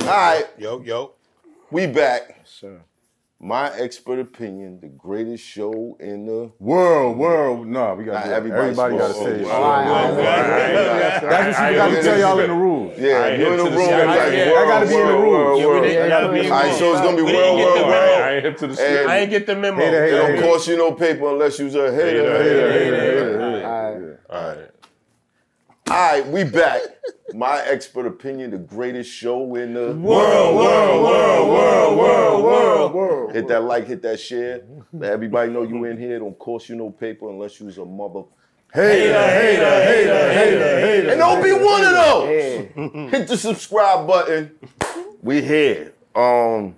All right, Yo, yo. we back. Sir, My expert opinion, the greatest show in the World, world, no, we got to everybody's everybody got to say it. Oh, That's what you got to tell y'all in the rules. Yeah, I you're in the hit to room. I- like yeah, I gotta be in the world, rules. world, Yeah, world. didn't- I gotta be in the All right, so it's gonna be world, world, world. memo. I ain't hip to the And- shit. I ain't get the memo. Hater, It hater, don't cost you no paper unless you's a hater. Hater, hater, hater, hater, hater, hater. All right. All right, we back. My expert opinion, the greatest show in the World, world, world, world, world, world, world. Hit that like, hit that share. Let everybody know you in here. Don't cost you no paper unless you's a mother. Hater, hater, hater, hater, hater. And don't be one of those. Hit the subscribe button. We here. Um,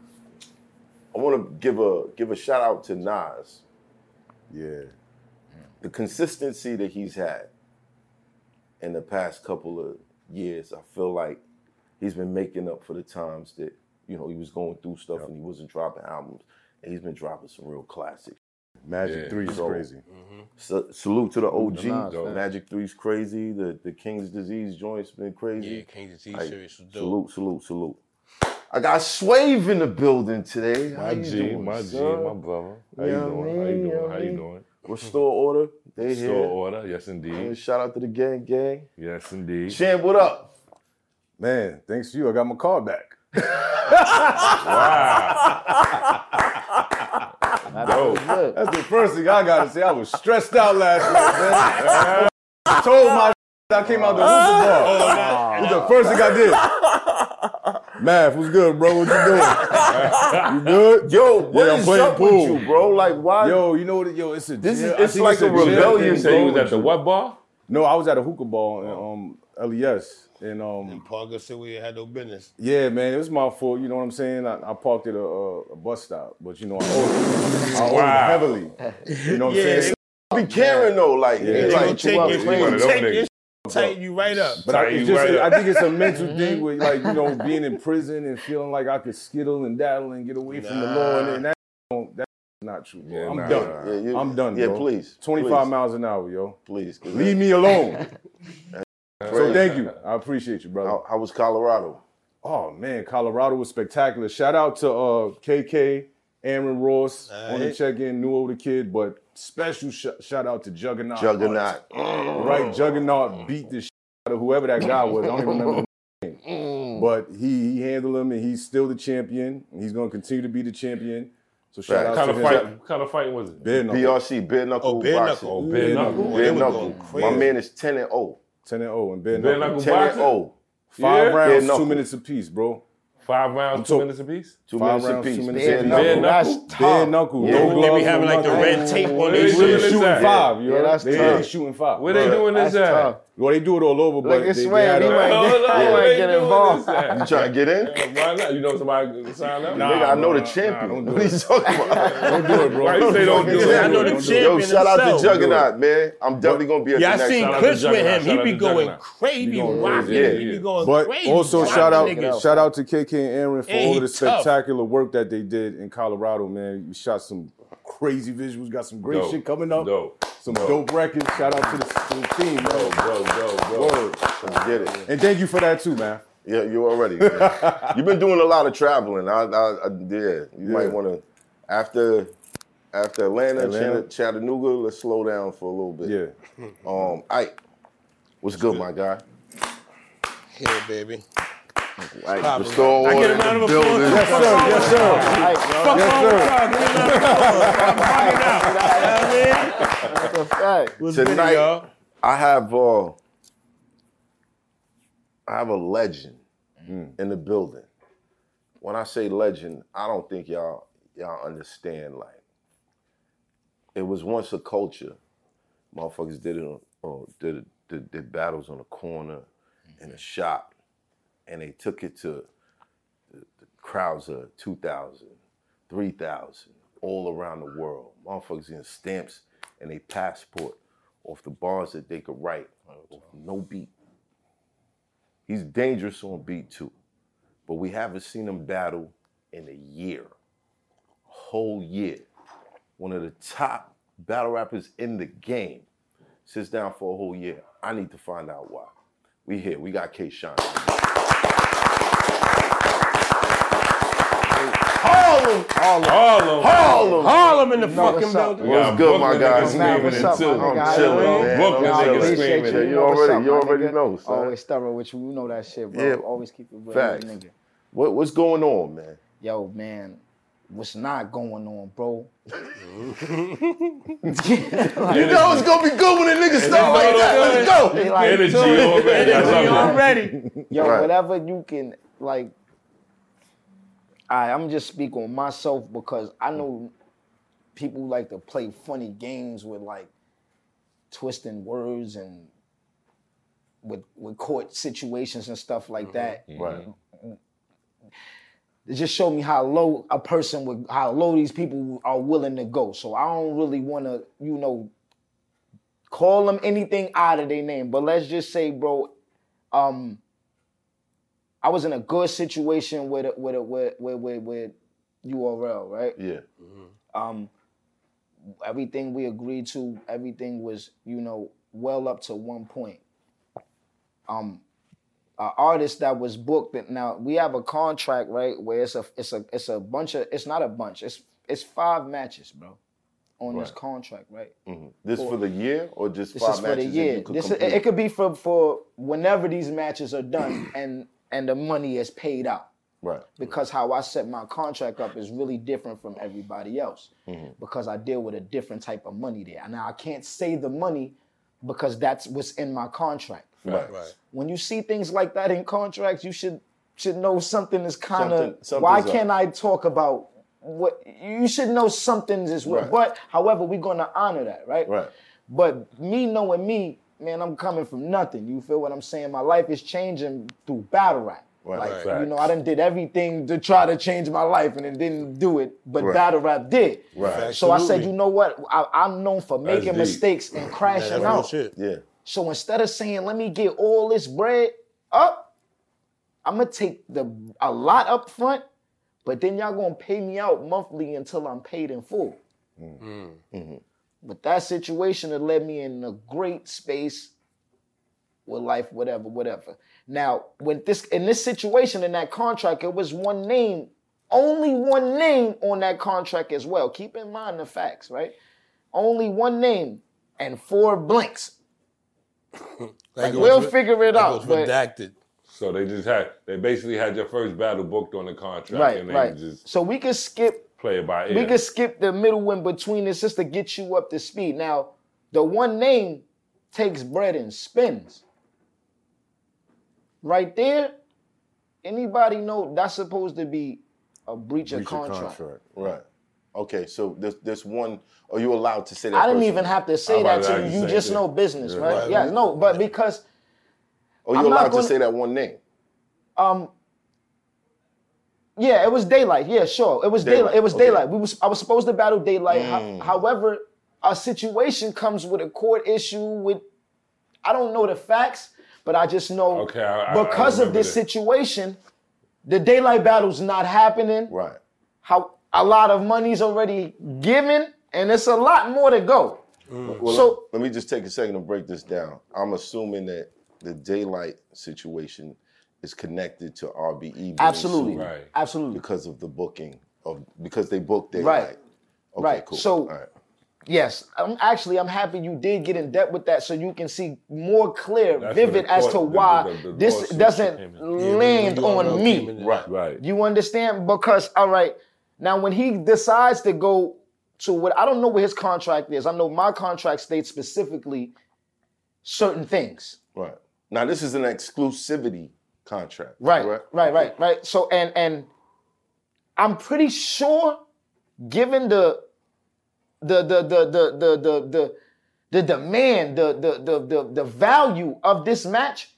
I want to give a give a shout out to Nas. Yeah. The consistency that he's had in the past couple of years, I feel like he's been making up for the times that you know he was going through stuff and he wasn't dropping albums, and he's been dropping some real classics. Magic Yeah. 3 is So- crazy. Mm-hmm. So, salute to the OG. Nas, man. Magic Three's crazy. The the King's Disease joints been crazy. Yeah, King's Disease Like, series was dope. Salute, salute, salute. I got Swave in the building today. How My you G, doing, my G, my brother. How you Yeah, doing? me, How you doing? How you me. doing? Restore order. They Store here. order, yes And indeed. Uh, shout out to the gang, gang. Yes indeed. Champ, what up? Man, thanks to you, I got my car back. Yo, That's the first thing I got to say. I was stressed out last night, man. I told my I came out the oh. hookah bar. Oh, That's the first thing I did. Math, what's good, bro? What you doing? You good? Yo, what Yeah, I'm is up pool. with you, bro? Like, why? Yo, you know what? Yo, it's a This is- jail- I it's think like a rebellion, you thing, say you was at the what bar? No, I was at a hookah bar in um, LES. And um, And Parker said we had no business. yeah, man, it was my fault. You know what I'm saying? I, I parked at a, a, a bus stop, but you know, I owed, I owed Wow. heavily. You know what Yeah, I'm saying? I'll be caring though, like, Yeah. it's They like gonna take you up your, playing. one of them take niggas. Your tighten you right up. But I, it's just, right. I think it's a mental thing with like you know being in prison and feeling like I could skittle and daddle and get away from the law, and, and that, that's not true. Bro. Yeah, I'm nah, done. nah. Yeah, you- I'm done. Yeah, bro. please. 25 please, miles an hour, yo. Please. Leave me alone. so thank you. I appreciate you, brother. How, how was Colorado? Oh man, Colorado was spectacular. Shout out to uh, KK, Aaron Ross on the Alright. check-in, knew older kid, but special sh- shout out to Juggernaut. Juggernaut. Mm. Right, Juggernaut beat the shit out of whoever that guy was. I don't even remember his name. But he, he handled him and he's still the champion. And he's gonna continue to be the champion. So shout Right. out What kind to of him. fight? What kind of fight was it? Bare knuckle. BRC, bare knuckle Oh, bare knuckle. Oh, bare knuckle. Bare they knuckle. going My man is 10 and 0. 10 and 0 and bare Bare knuckle. knuckle 10 and boxing? 0. Five Yeah. rounds, two minutes apiece, bro. Five rounds, two minutes apiece. Two Five minutes rounds, apiece. two minutes Bare apiece. knuckle. Bare That's knuckle. tough. Bare knuckle. Yeah. No They be having no like the red tape on They their They really shooting five, you Yeah, that's They tough. really shooting five. Where they doing this at? Tough. Well, they do it all over, but Look they, at they Sway, had he a- might get, he where might get involved. this at? You trying to get in? Why not? You know somebody can sign up? Nah, Nigga, I know the nah, champion. don't do what are you it. talking about? Don't do it, bro. Why you say don't do it? said, I know the Don't do it. Yo, champion shout out to. Juggernaut, man. I'm definitely going to be at Yeah, the next seen Shout out to clips with him. He Shout be going Juggernaut. crazy. He be going crazy. He be going But also shout out, shout out to KK and Aaron for all of the spectacular work that they did in Colorado, man. We shot some crazy visuals, got some great shit coming up, Dope. Some dope records. Shout out to the, to the team, man. Go, go, go, go. Word. Let's get it. And thank you for that too, man. Yeah, you already. man. You've been doing a lot of traveling. I, I, I yeah. You might want to after after Atlanta, Atlanta. Chatt- Chattanooga. Let's slow down for a little bit. Yeah. Um, Ike, what's good, my guy? Yeah, baby. Ike, Poppin'. restore I order get a in round of applause. building. Yes, sir. Yes, sir. Fuck Yes, sir. time. Give me a round. I'm out. You know what I? That's a fact. What's Tonight, y'all? I have uh, I have a legend in the building. When I say legend, I don't think y'all y'all understand like it was once a culture. Motherfuckers did it on, oh, did, did did battles on a corner in a shop, and they took it to the, the crowds of 2,000, 3,000, all around the world. Motherfuckers getting stamps and a passport off the bars that they could write, oh, no beat. He's dangerous on beat too, but we haven't seen him battle in a year, whole year. One of the top battle rappers in the game sits down for a whole year. I need to find out why. We here. We got K. Shine. Harlem, Harlem. Harlem. Harlem in the know fucking what's up. building. What's good, my Brooklyn guy? niggas Nah, screaming what's it up, too. my nigga? How you chilling, doing? man. Brooklyn I'm Nah, niggas screaming you. it. You know what's already- up, you my already know, son. Always thorough with you. You know that shit, bro. Yeah. Always keep it real, Facts. nigga. What, what's going on, man? Yo, man, what's not going on, bro? You know it's gonna be good when a nigga start like that. Let's go. Like, Energy already. I love You already. Yo, Right. whatever you can like. I I'm just speak on myself because I know people like to play funny games with like twisting words and with with court situations and stuff like that. Right. It just showed me how low a person would, how low these people are willing to go. So I don't really want to, you know, call them anything out of their name. But let's just say, bro, um, I was in a good situation with with with with with, with URL, right? Yeah. Um, everything we agreed to, everything was, you know, well up to one point. Um, an artist that was booked. that- Now we have a contract, right? Where it's a it's a it's a bunch of it's not a bunch. It's it's five matches, bro, on this contract, right? Mhm. This for the year or just This five is for the matches that year. you could This is, it could be for for whenever these matches are done and and the money is paid out right. because how I set my contract up is really different from everybody else Mm-hmm. because I deal with a different type of money there. Now I can't say the money because that's what's in my contract. Right. Right. When you see things like that in contracts, you should should know something is kind of. something's Why can't I talk about what you should know? Something is well. Right. But however, we're gonna honor that, right? Right. But me knowing me, man, I'm coming from nothing. You feel what I'm saying? My life is changing through battle rap. Right. Like, Right. you know, I done did everything to try to change my life and it didn't do it, but Right. battle rap did. Right. So I said, you know what? I, I'm known for making deep. mistakes and crashing That's out. shit. Yeah. So instead of saying, let me get all this bread up, I'm gonna take the a lot up front, but then y'all gonna pay me out monthly until I'm paid in full. Mm. Mm-hmm. Mm-hmm. But that situation had led me in a great space with life, whatever, whatever. Now, when this in this situation in that contract, it was one name, only one name on that contract as well. Keep in mind the facts, right? Only one name and four blinks. That goes we'll with- figure it that out, goes but- redacted. So they just had, they basically had your first battle booked on the contract, Right, and they right. just So we can skip play it by ear. we can skip the middle in between this just to get you up to speed. Now, the one name takes bread and spins. Right there, anybody know that's supposed to be a breach, of Breach of contract. Right. Okay. So there's there's one. Are you allowed to say that? I didn't person? even have to say I'm that to to you. You just same know business, Yeah. right? Right. Yeah, no, but because Are you I'm not allowed to gonna- say that one name? um yeah, it was Daylyt. Yeah, sure. It was Daylyt, Daylyt. It was okay. Daylyt. We was I was supposed to battle Daylyt. Ho- Mm. however, a situation comes with a court issue with I don't know the facts, but I just know Okay, I- I- I because of this this. situation, the Daylyt battle's not happening. Right. How a lot of money's already given, and it's a lot more to go. Well, So- let, let me just take a second to break this down. I'm assuming that the Daylyt situation is connected to RBE. Absolutely, Right. absolutely. Because of the booking of because they booked Daylyt. Right. Okay, Right. cool. So- All right. Yes, I'm actually I'm happy you did get in depth with that, so you can see more clear, That's vivid what as to why the- the this doesn't came in. Yeah, land on me. came in there. Right. right. You understand? Because all right, now when he decides to go to what I don't know what his contract is. I know my contract states specifically certain things. Right. Now this is an exclusivity contract. Right, right, right, right, right. So and and I'm pretty sure, given the the the the the the the, the the demand, the, the, the, the, the value of this match,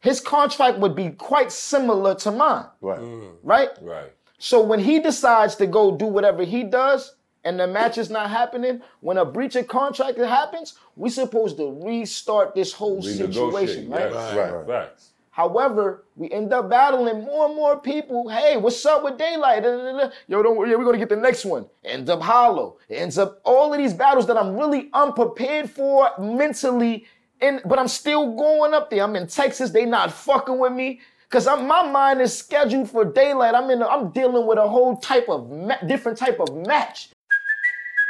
his contract would be quite similar to mine. Right. Mm. Right? Right. So when he decides to go do whatever he does and the match is not happening, when a breach of contract happens, we supposed to restart this whole situation. Right? Yes. Right. right. right. However, we end up battling more and more people. Hey, what's up with Daylyt? Da, da, da. Yo, don't worry, we're gonna get the next one. Ends up hollow. Ends up all of these battles that I'm really unprepared for mentally. And but I'm still going up there. I'm in Texas. They not fucking with me. Cause I'm, my mind is scheduled for Daylyt. I'm in. I'm dealing with a whole type of ma- different type of match.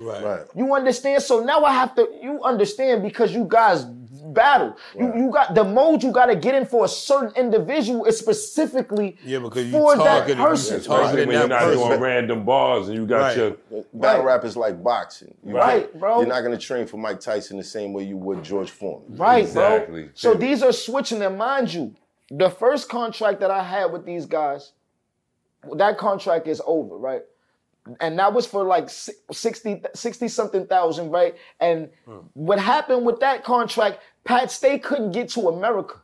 Right. You understand? So now I have to. You understand because you guys battle. You you got the mode you got to get in for a certain individual is specifically Yeah, because you for that targeted- you person. just targeted Especially when that you're not person. doing random bars and you got Right. your Battle Right. rap is like boxing. You Right, can't- bro. You're not gonna train for Mike Tyson the same way you would George Foreman. Right, Exactly. bro. So these are switching, and mind you, the first contract that I had with these guys, that contract is over, right? And that was for like si- 60, 60 something thousand, right? And hmm. what happened with that contract, Pat Stay couldn't get to America.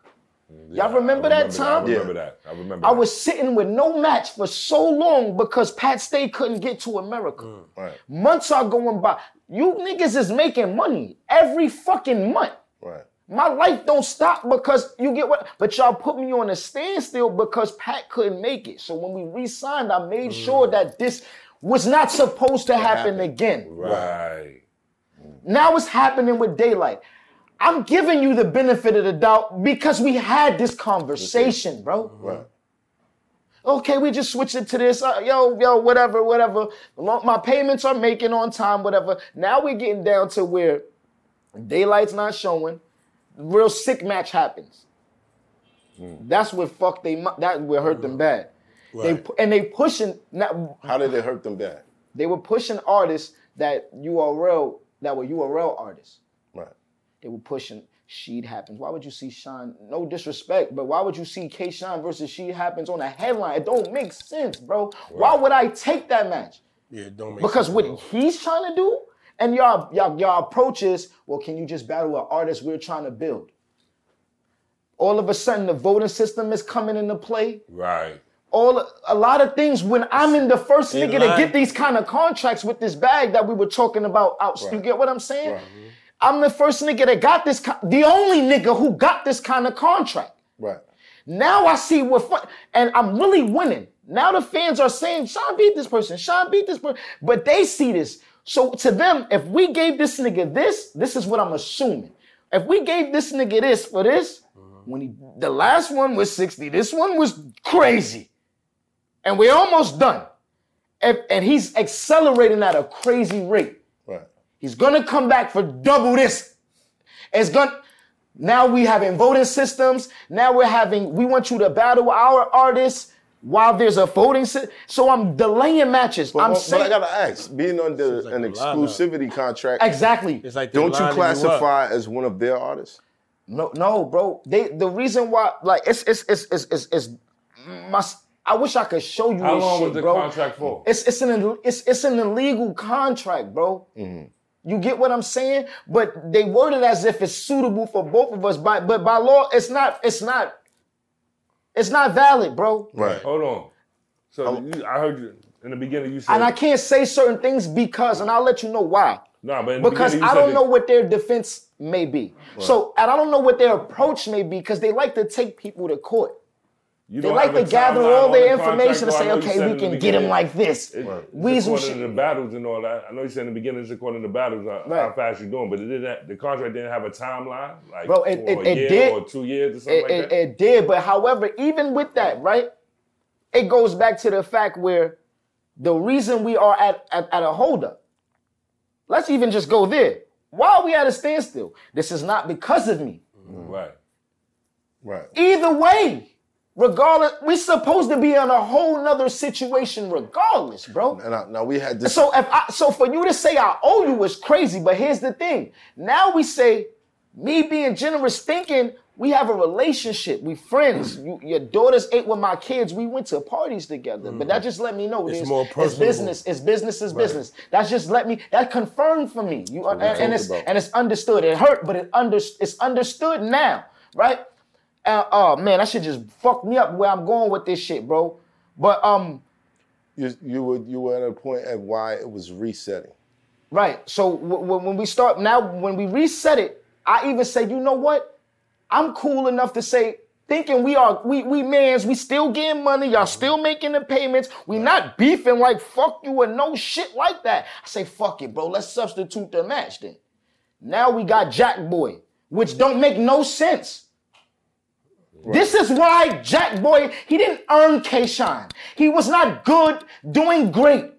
Y'all remember, I that time? I remember that. I remember. I that. was sitting with no match for so long because Pat Stay couldn't get to America. Hmm. Right. Months are going by. You niggas is making money every fucking month. Right. My life don't stop because you get what, but y'all put me on a standstill because Pat couldn't make it. So when we re-signed, I made sure hmm. that this was not supposed to happen happen. again. Right. Now it's happening with Daylyt. I'm giving you the benefit of the doubt because we had this conversation, bro. Right. Okay, we just switched it to this. Uh, yo, yo, whatever, whatever. My payments are making on time, whatever. Now we're getting down to where Daylyt's not showing. Real sick match happens. That's what fuck they. That would hurt them bad. They Right. pu- and they pushing. Now, How did it hurt them bad? they were pushing artists that URL that were URL artists. Right. They were pushing Sheed happens. Why would you see Sean? No disrespect, but why would you see K Shine versus Sheed happens on a headline? It don't make sense, bro. Why would I take that match? Yeah, don't make Because sense what at he's trying to do, and y'all, y'all, y'all approach is, well, can you just battle an artist we're trying to build? All of a sudden, the voting system is coming into play. Right. All a lot of things when I'm in the first nigga to get these kind of contracts with this bag that we were talking about out. You get what I'm saying? I'm the first nigga that got this, the only nigga who got this kind of contract. Right. Now I see what, and I'm really winning. Now the fans are saying, Shine beat this person, Shine beat this person, but they see this. So to them, if we gave this nigga this, this is what I'm assuming. If we gave this nigga this for this, mm-hmm. when he, the last one was 60, this one was crazy. And we're almost done. If, and he's accelerating at a crazy rate. Right. He's gonna come back for double this. It's gonna. Now we having voting systems. Now we're having. We want you to battle our artists while there's a voting system. So I'm delaying matches. But, I'm but saying I gotta ask, being under like an a lineup. exclusivity contract, exactly. It's like don't you lining up. classify as one of their artists? No, no, bro. They the reason why like it's it's it's it's it's, it's my. I wish I could show you How this long shit, was the bro. contract for? It's it's an it's it's an illegal contract, bro. Mm-hmm. You get what I'm saying? But they word it as if it's suitable for both of us. By but by law, it's not. It's not. It's not valid, bro. Right. Hold on. So oh. you, I heard you in the beginning. You said And I can't say certain things because, and I'll let you know why. Nah, but in the Because you I don't that- know what their defense may be. So, and I don't know what their approach may be because they like to take people to court. You They don't like have a to gather all their information to say, okay, we can get him like this. It- it's Weasel according to the battles and all that. I know you said in the beginning it's according to the battles uh, how Right. fast you're doing, but it didn't. The contract didn't have a timeline, like Bro, it- for it- a it year did. or two years or something It, like it, that. it did, but however, even with that, right, it goes back to the fact where the reason we are at, at, at a holdup let's even just go there. Why are we at a standstill? This is not because of me. Right. Right. Either way, regardless, we're supposed to be in a whole nother situation regardless, bro. Now we had this. So if I, so for you to say I owe you is crazy, but here's the thing. Now we say me being generous thinking we have a relationship. We friends. Mm. You, your daughters ate with my kids. We went to parties together. But that mm-hmm. just let me know It's there's- more It's business. It's business. Is business. That's just let me. That confirmed for me. You and, and it's about. and it's understood. It hurt, but it under it's understood now, right? Uh, oh man, that shit just fucked me up where I'm going with this shit, bro. But um, you, you were you were at a point at why it was resetting. Right. So w- w- when we start now, when we reset it, I even say, you know what? I'm cool enough to say, thinking we are we we mans, we still getting money, y'all still making the payments. We not beefing like fuck you and no shit like that. I say, fuck it, bro. Let's substitute the match then. Now we got Jack Boy, which don't make no sense. This is why Jack Boy, he didn't earn K-Shine. He was not good, doing great.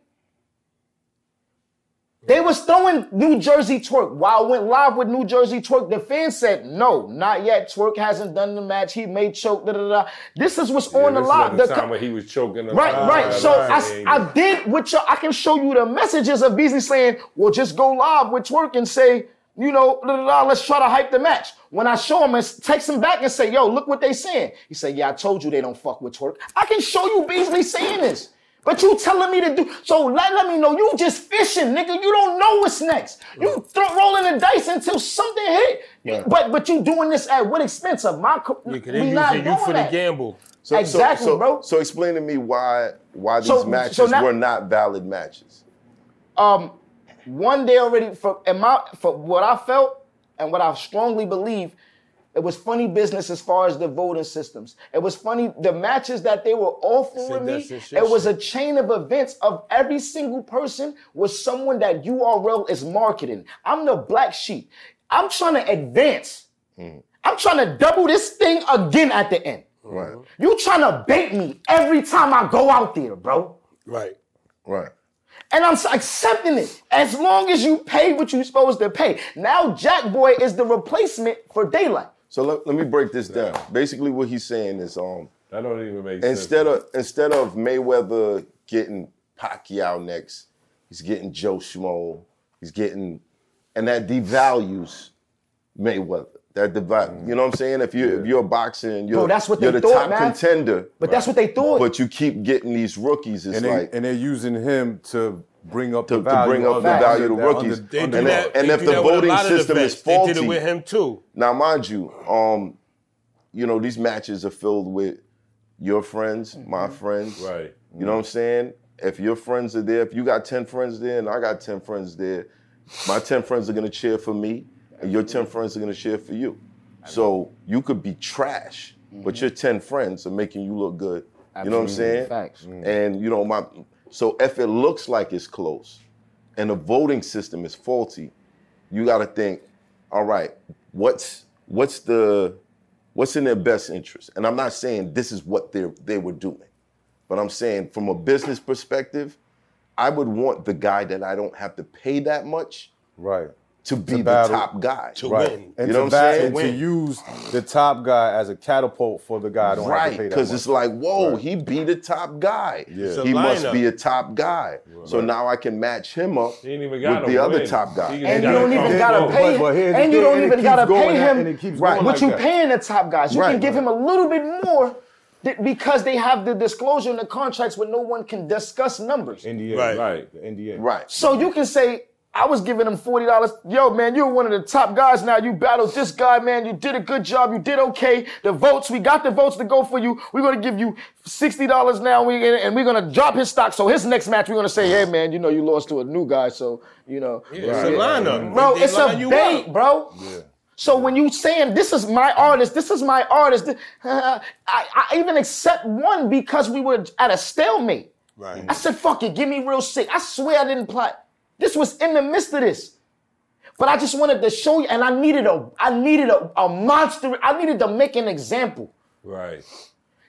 They was throwing New Jersey Twork. While I went live with New Jersey Twork, the fans said, no, not yet. Twork hasn't done the match. He may choke, da da da. This is what's on the live. The the co- time when he was choking. Right, the right. So I, I did with your, I can show you the messages of Beasley saying, well, just go live with Twork and say, you know, da, da, da, let's try to hype the match. When I show him and s- text him back and say, yo, look what they saying. He said, yeah, I told you they don't fuck with Twork. I can show you Beasley saying this. But you telling me to do so let, let me know you just fishing, nigga. You don't know what's next. You throw rolling the dice until something hit. But but you doing this at what expense of my co- Yeah, 'cause we they not using you doing for that. the gamble. So, Exactly, so, so, bro. So explain to me why why these So- matches so now- were not valid matches. um, one day already for in my for what I felt and what I strongly believe, it was funny business as far as the voting systems. It was funny the matches that they were offering Said me. that's some shit It was a chain of events of every single person was someone that URL is marketing. I'm the black sheep. I'm trying to advance. Mm. I'm trying to double this thing again at the end. Right. You trying to bait me every time I go out there, bro. Right. Right. And I'm accepting it as long as you pay what you're supposed to pay. Now, Jack Boy is the replacement for Daylyt. So let, let me break this down. Basically, what he's saying is, um, that don't even make sense. instead of instead of Mayweather getting Pacquiao next, he's getting Joe Schmo. He's getting, and that devalues Mayweather. That devalue. You know what I'm saying? If you if you're boxing, you're Bro, that's what you're they the thought, top man. contender. But that's what they thought. But you keep getting these rookies. It's and, they, like and they're using him to bring up To- the to value bring up of the that value of the that rookies. under- They And do if- that. and they if do the that with a voting lot of the system is vets. They did it faulty- with him too. Now, mind you, um, you know, these matches are filled with your friends, my friends. Right. You know what I'm saying? If your friends are there, if you got 10 friends there and I got 10 friends there, my 10 friends are gonna cheer for me, and your 10 friends are gonna share for you. So you could be trash, but mm-hmm. your 10 friends are making you look good. You know what I'm saying? Facts. Mm. And you know, my so if it looks like it's close and the voting system is faulty, you gotta think, all right, what's what's the what's in their best interest? And I'm not saying this is what they they were doing, but I'm saying from a business perspective, I would want the guy that I don't have to pay that much Right. To be the battle. top guy. To Right. win. And You to know what I'm bat- saying? and to Win. use the top guy as a catapult for the guy don't to Right, pay that because it's like, whoa, Right. he be the top guy. It's a He must be a top guy. So now I can match him up He ain't even with got the other top guy. And you don't even gotta But- pay. but here's and you don't even gotta pay him. and right. What you that. paying the top guys? You can give him a little bit more because they have the disclosure in the contracts where no one can discuss numbers. NDA. Right. Right. The NDA. Right. So you can say, I was giving him forty dollars. Yo, man, you're one of the top guys now. You battled this guy, man. You did a good job. You did okay. The votes, we got the votes to go for you. We're gonna give you sixty dollars now. We and we're gonna drop his stock. So his next match, we're gonna say, hey, man, you know you lost to a new guy. So you know, Yeah, It's a lineup. bro, They it's a line you bait, up. bro. So when you saying this is my artist, this is my artist, I, I even accept one because we were at a stalemate. Right. I said, fuck it, give me real sick. I swear I didn't plot. This was in the midst of this. But I just wanted to show you, and I needed a, I needed a, a monster. I needed to make an example. Right.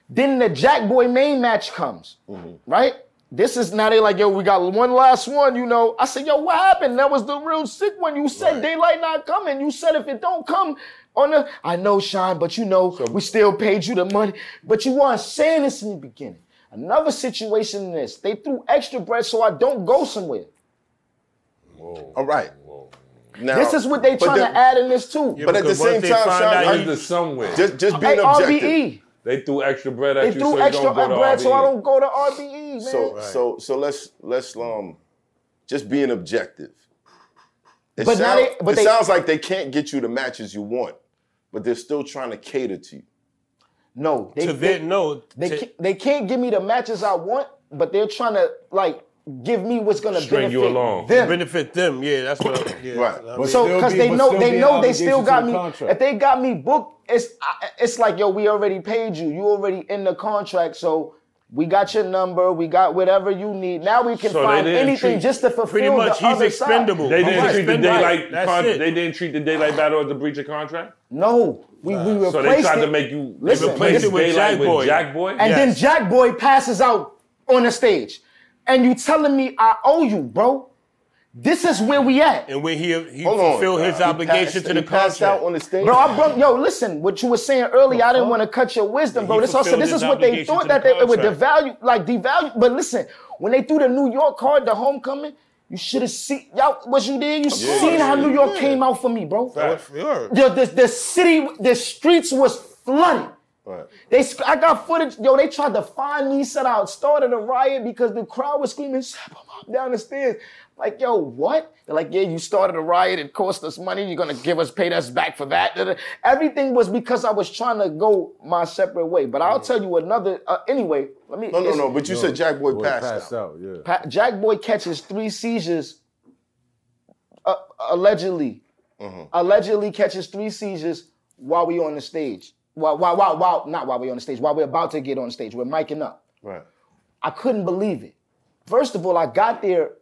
Then the Jack Boy main match comes, mm-hmm. right? this is now they like, yo, we got one last one, you know. I said, yo, what happened? That was the real sick one. You said Daylyt not coming. You said if it don't come on the, I know, Shine, but you know, we still paid you the money. But you weren't saying this in the beginning. Another situation in this, they threw extra bread so I don't go somewhere. All right. Now, This is what they but trying the- to add in this too. But at the same time, find Sean, out you- Under somewhere. just just Hey, being objective. RBE. they threw extra bread at They you, threw so you don't go to bread so I RBE. don't go to RBE, man. So so so let's let's um just being objective. It, But now sound- they- but it they- sounds like they can't get you the matches you want, but they're still trying to cater to you. no, they, To they, their, no. they, to- can't, they can't give me the matches I want, but they're trying to like give me what's gonna String benefit you along. them. benefit them. Yeah, that's what. I- Yeah, Right. I mean, So because be- they know they know they still got me. If they got me booked, it's I- it's like yo, we already paid you. You already in the contract, so we got your number. We got whatever you need. Now we can So they find didn't anything treat- just to fulfill pretty much, the he's other expendable. Side. They didn't Right. treat the Right. Daylyt. That's Con- it. they didn't treat the Daylyt battle as a breach of contract. No, we we replaced So they tried it. to make you Listen, replace it with Daylyt Jack with Boy. Jack Boy. and then Jack Boy passes out on the stage, and you telling me I owe you, bro? This is where we at. and when he he Hold on. fulfilled his He obligation passed- to the he passed out on the stage. Bro, I brought, yo, listen, what you were saying earlier, I didn't want to cut your wisdom, bro. This also, this is what they thought that the they it would devalue, like devalue. But listen, when they threw the New York card, the homecoming, you should have seen, y'all, was you did. You seen how New York came out for me, bro. Sure. The, the, the city, the streets was flooded. Right. They, I got footage. Yo, they tried to find me. set out, started a riot because the crowd was screaming "Shut him up" down the stairs. Like, yo, what? They're like, yeah, you started a riot. It cost us money. You're gonna give us, pay us back for that. Everything was because I was trying to go my separate way. But I'll tell you another. Uh, anyway, let me. No, no, no. But you said Jack Boy Boy passed, passed out. out. Yeah. Pa- Jack Boy catches three seizures. Uh, allegedly, allegedly catches three seizures while we on the stage. While, while, while, while, not while we're on the stage. While we're about to get on stage, we're miking up. Right. I couldn't believe it. First of all, I got there.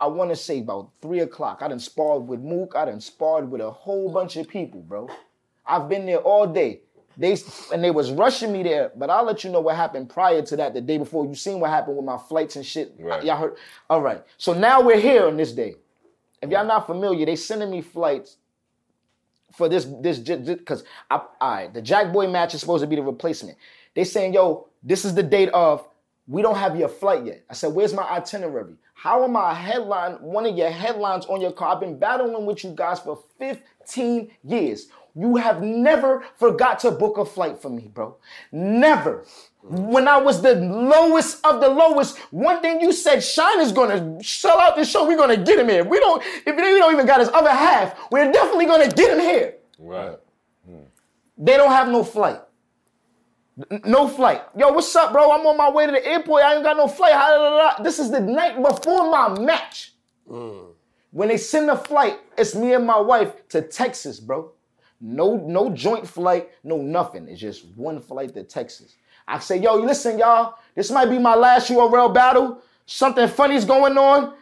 I want to say about three o'clock. I done sparred with Mook. I done sparred with a whole bunch of people, bro. I've been there all day. They and they was rushing me there, but I'll let you know what happened prior to that. The day before, you seen what happened with my flights and shit. Right. Y'all heard? All right. So now we're here on this day. If y'all not familiar, they sending me flights for this this because I right, the Jack Boy match is supposed to be the replacement. They saying, yo, this is the date of we don't have your flight yet. I said, where's my itinerary? How am I headline, one of your headlines on your car? I've been battling with you guys for 15 years. You have never forgot to book a flight for me, bro. Never. When I was the lowest of the lowest, one thing you said, Shine is gonna sell out this show. We're gonna get him here. We don't, if we don't even got his other half, we're definitely gonna get him here. Right. Hmm. They don't have no flight. No flight. Yo, what's up, bro? I'm on my way to the airport. I ain't got no flight. This is the night before my match. Hmm. When they send a flight, it's me and my wife to Texas, bro. No, no joint flight, no nothing. It's just one flight to Texas. I say, yo, listen, y'all, this might be my last URL battle. Something funny's going on.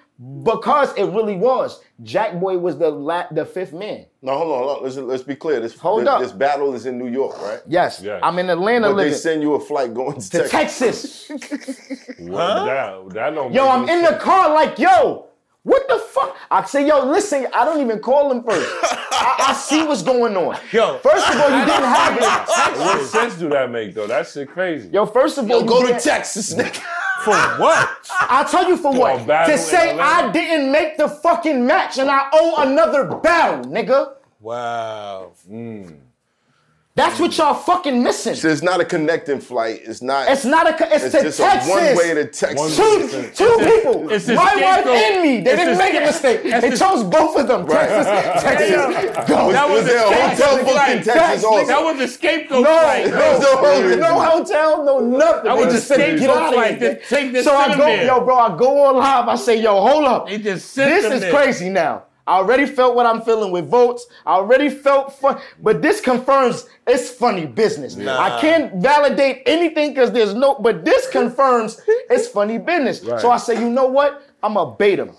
Because it really was. Jack Boy was the la- the fifth man. No, hold on, hold on. Let's, let's be clear. This, Hold this, up. this battle is in New York, right? Yes, Yeah. I'm in Atlanta But they send you a flight going to, to Texas. Texas. What? That, that don't Yo, I'm no in the car like, yo, what the fuck? I say, yo, listen, I don't even call him first. I, I see what's going on. Yo. First of all, you didn't have it. What sense do that make though? That shit crazy. Yo, first of all, you Go to didn't- Texas, nigga. For what? I'll tell you for a what. To say I didn't make the fucking match and I owe another battle, nigga. Wow. Mm. That's what y'all fucking missing. So it's not a connecting flight. It's not. It's not a. It's, It's to just Texas. a one way to Texas. Two, two people. it's My wife and me. They It's didn't the make a mistake. They chose both of them. Texas, Texas. Go. That was was there a the hotel scapegoat booked in flight. Texas also? That was the scapegoat No, flight. no, no, no, no hotel, no nothing. That They was just the said, get scapegoat out of flight. here. Take this so I go, them yo, bro, I go on live. I say, yo, hold up. They just sent This them is there. crazy now. I already felt what I'm feeling with votes. I already felt fun, but this confirms it's funny business. I can't validate anything because there's no, but this confirms it's funny business. So I say, you know what? I'm a bait him.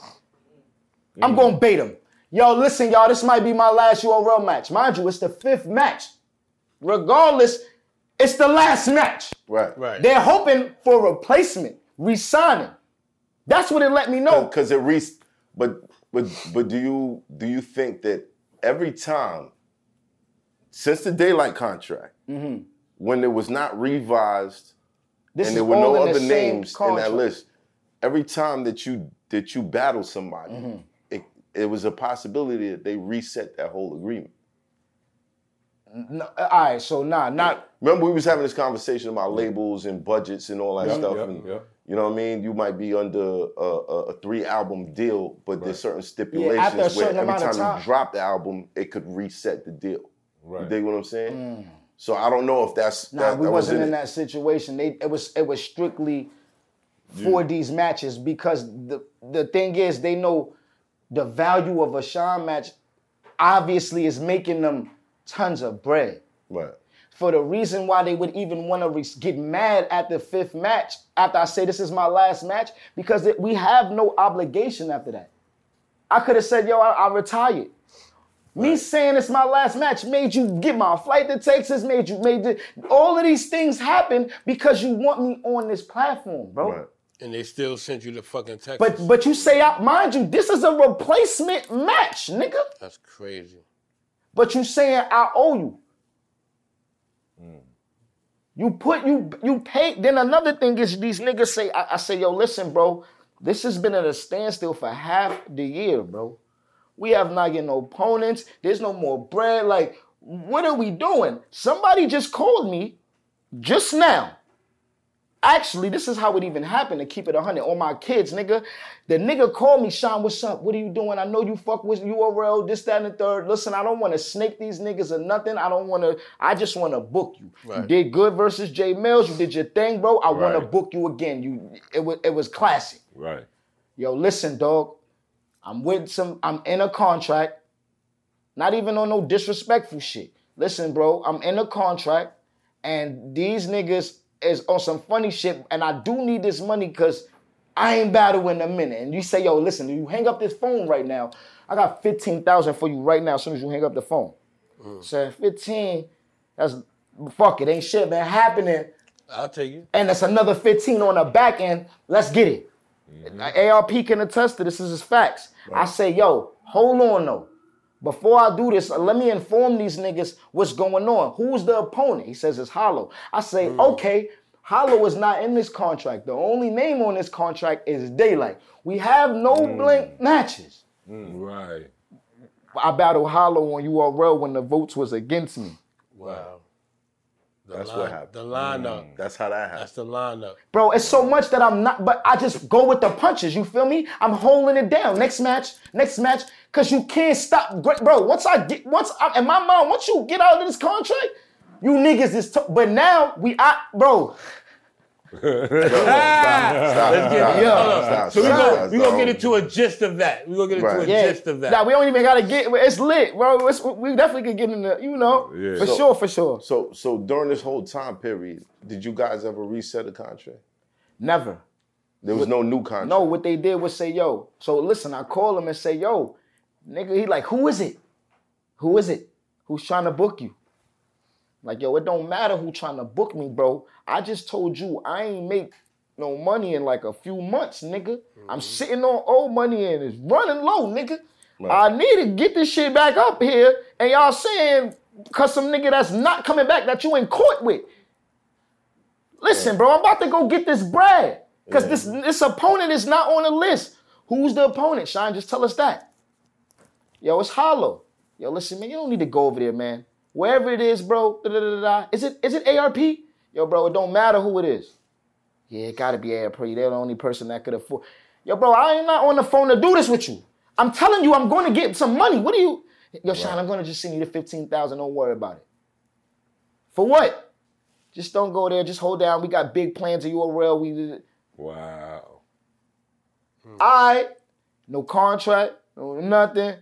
I'm Mm. gonna bait him. Yo, listen, y'all, this might be my last URL match. Mind you, it's the fifth match. Regardless, it's the last match. Right. Right. They're hoping for replacement, re-signing. That's what it let me know. because it re but but but do you do you think that every time since the Daylyt contract when it was not revised Mm-hmm. This and there were no other names in that list every time that you that you battle somebody Mm-hmm. it, it was a possibility that they reset that whole agreement No, all right, so nah, not remember we was having this conversation about labels and budgets and all that stuff yeah, and yeah. You know what I mean you might be under a, a, a three album deal but there's certain stipulations after a where every time, of time. you drop the album it could reset the deal you dig what I'm saying so I don't know if that's Mm. Nah, that, we that was wasn't in that situation. They it was it was strictly for these matches because the the thing is they know the value of a Shine match obviously is making them tons of bread. right For the reason why they would even want to re- get mad at the fifth match after I say this is my last match because it, we have no obligation after that. I could have said, yo, I, I retired. Me saying it's my last match made you get my flight to Texas, made you made the, all of these things happen because you want me on this platform, bro. right And they still sent you to fucking Texas. But but you say, I, mind you, this is a replacement match, nigga. That's crazy. But you saying I owe you. You put you you pay. Then another thing is these niggas say I, I say yo listen bro, this has been at a standstill for half the year, bro. We have not getting no opponents. There's no more bread. Like what are we doing? Somebody just called me just now. Actually, this is how it even happened to keep it 100 on my kids, nigga. The nigga called me, Shine, what's up? What are you doing? I know you fuck with URL, this, that, and the third. Listen, I don't want to snake these niggas or nothing. I don't want to, I just want to book you. You did good versus Jay Mills. You did your thing, bro. I want to book you again. You, it was, it was classic. Right. Yo, listen, dog. I'm with some, I'm in a contract. Not even on no disrespectful shit. Listen, bro, I'm in a contract, and these niggas is on some funny shit, and I do need this money because I ain't battling in a minute. And you say, yo, listen, you hang up this phone right now. I got 15,000 for you right now as soon as you hang up the phone. Mm. Say 15, that's fuck it, ain't shit, man, happening I'll take it. and it's another 15 on the back end. Let's get it. Mm-hmm. ARP can attest to this. This is his facts. I say, yo, hold on though. Before I do this, let me inform these niggas what's going on. Who's the opponent? He says it's Hollow. I say, hmm. okay, Hollow is not in this contract. The only name on this contract is Daylyt. We have no hmm. blank matches. Hmm. Right. I battled Hollow on URL when the votes was against me. Wow. The That's line, what happened. The lineup. Mm. that's how that happened That's the lineup. Bro, it's so much that I'm not, but I just go with the punches. You feel me? I'm holding it down. Next match, next match, cause you can't stop. Bro. Once I get, once I, in my mind, once you get out of this contract, you niggas is. T- but now we, I, bro. Ah! stop, Let's get stop, it. stop, Hold on. stop, So we stop, go we gonna get into a gist of that. We gonna get into Right. a Yeah, gist of that. Nah, we don't even gotta get. It's lit, bro. It's, we definitely could get in the, you know, Yeah. for So- sure, for sure. so so during this whole time period did you guys ever reset a contract Never. there was no new contract No, what they did was say, yo. So listen, I call him and say, yo, nigga, he like, who is it? Who is it? Who's trying to book you? Like, yo, it don't matter who trying to book me, bro. I just told you I ain't make no money in like a few months, nigga. I'm mm-hmm. sitting on old money and it's running low, nigga. I need to get this shit back up here. And y'all saying, cause some nigga that's not coming back that you in court with. Listen, bro, I'm about to go get this bread. Cause this this opponent is not on the list. Who's the opponent? Shine, just tell us that. Yo, it's hollow. Yo, listen, man, you don't need to go over there, man. Wherever it is, bro. Da, da, da, da. Is it is it ARP? Yo, bro, it don't matter who it is. Yeah, it gotta be ARP. They're the only person that could afford. Yo, bro, I ain't not on the phone to do this with you. I'm telling you, I'm going to get some money. What do you? Yo, Shine, I'm going to just send you the fifteen thousand. Don't worry about it. For what? Just don't go there. Just hold down. We got big plans at URL. We Wow. I no contract, no nothing,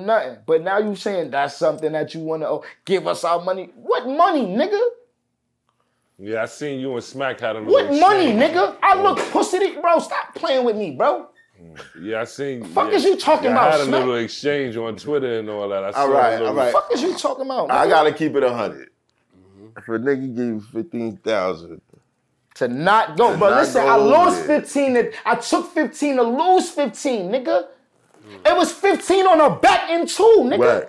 no nothing. But now you saying that's something that you want to oh, give us our money. What money, nigga? Yeah, I seen you and Smack had a little What money, exchange. nigga? I look pussy, bro. Stop playing with me, bro. Mm. Yeah, I seen. Fuck yeah. is you talking yeah, about, I had a Smack? little exchange on Twitter and all that. I all right, little, all right. Fuck is you talking about? I gotta keep it a 100 If a nigga give you fifteen thousand to not go. To but not listen, go I lost there. 15. I took 15 to lose 15, nigga. It was 15 on a back end too, nigga. Right.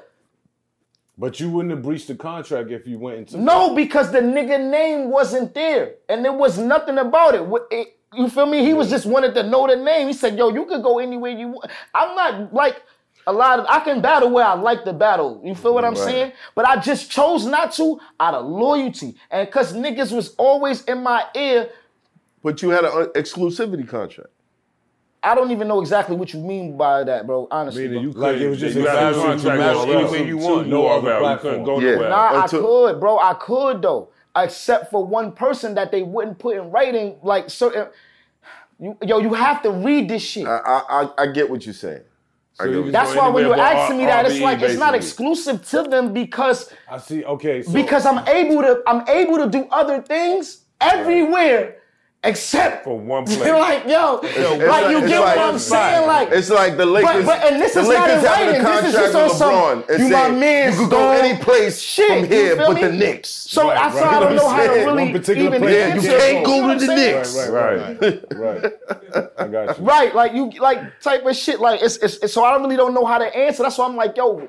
But you wouldn't have breached the contract if you went into No, because the nigga name wasn't there, and there was nothing about it. It- you feel me? He was just wanted to know the name. He said, "Yo, you could go anywhere you want." I'm not like a lot of. I can battle where I like to battle. You feel what I'm Right. saying? But I just chose not to out of loyalty, and because niggas was always in my ear. But you had an exclusivity contract. I don't even know exactly what you mean by that, bro. Honestly, Meaning bro. you Like, couldn't, it was just you a had a exclusive contract to on Raw. anywhere you want. No No other other You couldn't platform. go Yeah. nowhere. Nah, I could, bro. I could though, except for one person that they wouldn't put in writing, like certain. You, yo, you have to read this shit. I I, I, I get what you're saying. I get you what you're was That's why when you're but asking me that, it's RBE, like it's not exclusive to them because I see. Okay, so because I'm able to I'm able to do other things everywhere except For one place. like yo, like It's you like- it's get what I'm saying, like. It's like the Lakers. but, and this the is Lakers not in having a writing. This is contract just on with some. LeBron and You my saying man. you could go any place Shit, from here but me? the Knicks. So Right, that's right. I don't know how to One really particular even place. Yeah, you can't go know to the I'm? Knicks. right, right, right. I got you. Right, like you, like type of shit. Like it's, it's, it's- so I really don't know how to answer. That's why I'm like, yo,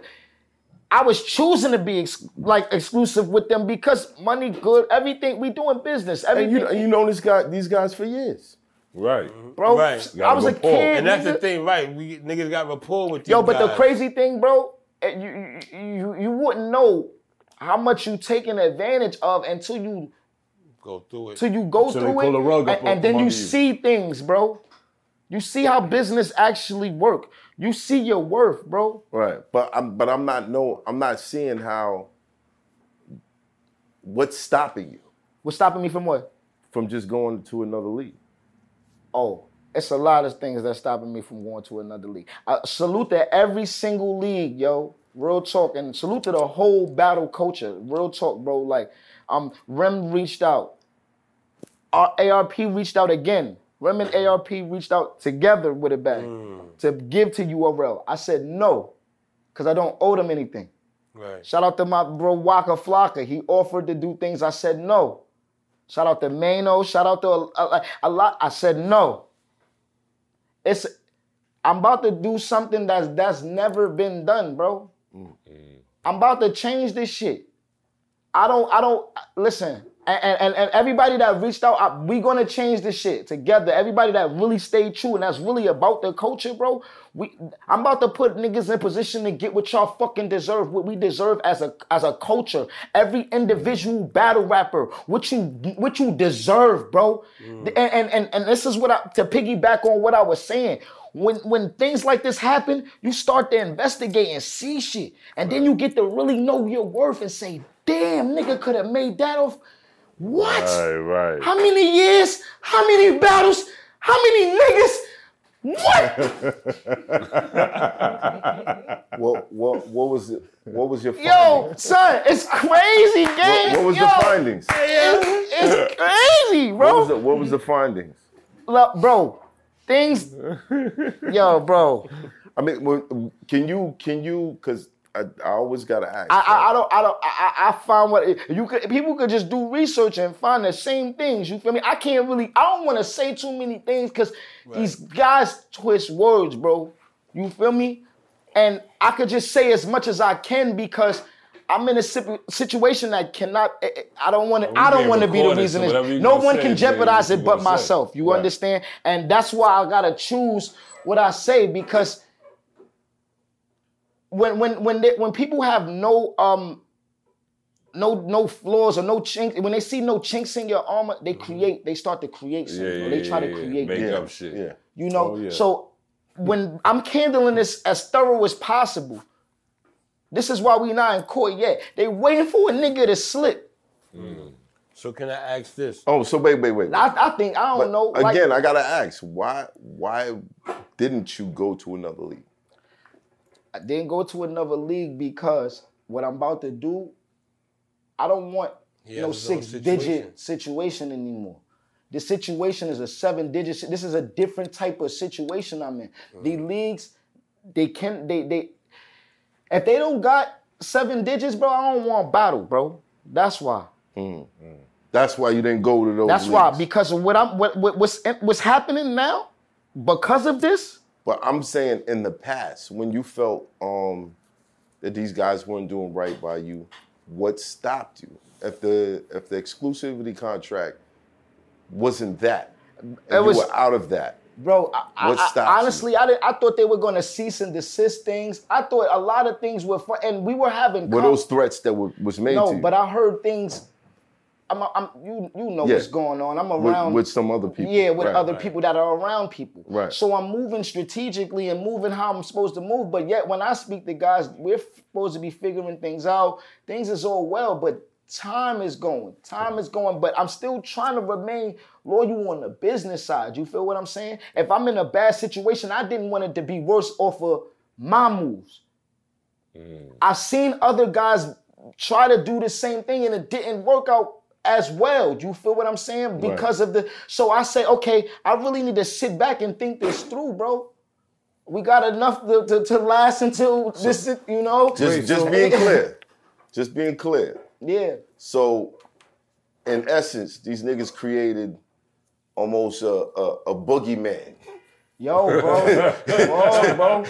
I was choosing to be ex- like exclusive with them because money good, everything we doing business, And you you know this guy these guys for years. Right. bro, Right. I was a kid, And that's the thing, right? We niggas got rapport with these Yo, but the crazy thing, bro, eh, you, you you you wouldn't know how much you taking advantage of until you go through it. till you go So they through pull it, the rug up and, and then you you. see things, bro. You see how business actually work. You see your worth, bro. Right. But I'm but I'm not no I'm not seeing how what's stopping you What's stopping me from what? from just going to another league. Oh, it's a lot of things that's stopping me from going to another league. I salute to every single league, yo. Real talk, and salute to the whole battle culture. Real talk, bro. Like, um, Rem reached out. Our ARP reached out again. Rem and ARP reached out together with a bag mm. to give to URL. I said no, because I don't owe them anything. right. Shout out to my bro Waka Flocka. He offered to do things. I said no. Shout out to Mano. Shout out to a, a, a lot. I said no. It's I'm about to do something that's that's never been done, bro. Mm. I'm about to change this shit. I don't I don't listen. And, and, and everybody that reached out, I, we gonna change this shit together. Everybody that really stayed true and that's really about the culture, bro. We, I'm about to put niggas in position to get what y'all fucking deserve, what we deserve as a as a culture. Every individual battle rapper, what you what you deserve, bro. Mm. And, and and and this is what I to piggyback on what I was saying. When when things like this happen, you start to investigate and see shit, and then you get to really know your worth and say, "Damn, nigga could have made that off." What? Right, right. How many years? How many battles? How many niggas? What? What what what was it? What was your Yo, findings? son, it's crazy, gang. What, what was Yo, the findings? It's, it's crazy, bro. What was the, what was the findings? Look, bro, things. Yo, bro. I mean, can you can you? Because I, I always gotta ask. I, I, I don't I don't I, I I found what you could people could just do research and find the same things. You feel me? I can't really I don't want to say too many things because these guys twist words, bro. You feel me? And I could just say as much as I can because I'm in a situation that cannot. I- I I don't want to. we I don't want to be the reason. so it's- whatever you no one say can jeopardize it but gonna say. myself. You Right. understand? And that's why I gotta choose what I say because when when when they, when people have no um no no flaws or no chinks when they see no chinks in your armor they create they start to create something Yeah, or they yeah, try to yeah, yeah. create Make yeah, up shit. Yeah. you know Oh, yeah. so when i'm handling this as thorough as possible this is why we not in court yet they waiting for a nigga to slip So can I ask this? Oh, so wait, wait, wait. i, I think i don't But know like, again, I gotta ask why why didn't you go to another league? I didn't go to another league because what I'm about to do, I don't want He no has his own six situation. digit situation anymore. The situation is a seven digit. This is a different type of situation I'm in. Mm-hmm. The leagues, they can they they if they don't got seven digits, bro, I don't want battle, bro. That's why. That's why you didn't go to those. That's why because of what I'm what, what what's what's happening now because of this. But I'm saying in the past, when you felt um, that these guys weren't doing right by you, what stopped you? If the if the exclusivity contract wasn't that, It you were out of that. Bro, I, What I- stops you? honestly, I didn't, I thought they were going to cease and desist things. I thought a lot of things were fun, and we were having. Were com- those threats that were, was made to no, but I heard things. I'm, I'm you, you know Yeah. what's going on. I'm around with some other people? Yeah, with Right. other people that are around people. Right. So I'm moving strategically and moving how I'm supposed to move. But yet, when I speak to guys, we're supposed to be figuring things out. Things is all well, but time is going. Time is going. But I'm still trying to remain loyal on the business side. You feel what I'm saying? If I'm in a bad situation, I didn't want it to be worse off of my moves. Mm. I've seen other guys try to do the same thing and it didn't work out as well. Do you feel what I'm saying? Because of the so I say, okay, I really need to sit back and think this through, bro. We got enough to, to, to last until this, you know. Just, just being clear. Just being clear. Yeah. So, in essence, these niggas created almost a, a, a boogeyman. Yo, bro. Whoa, bro.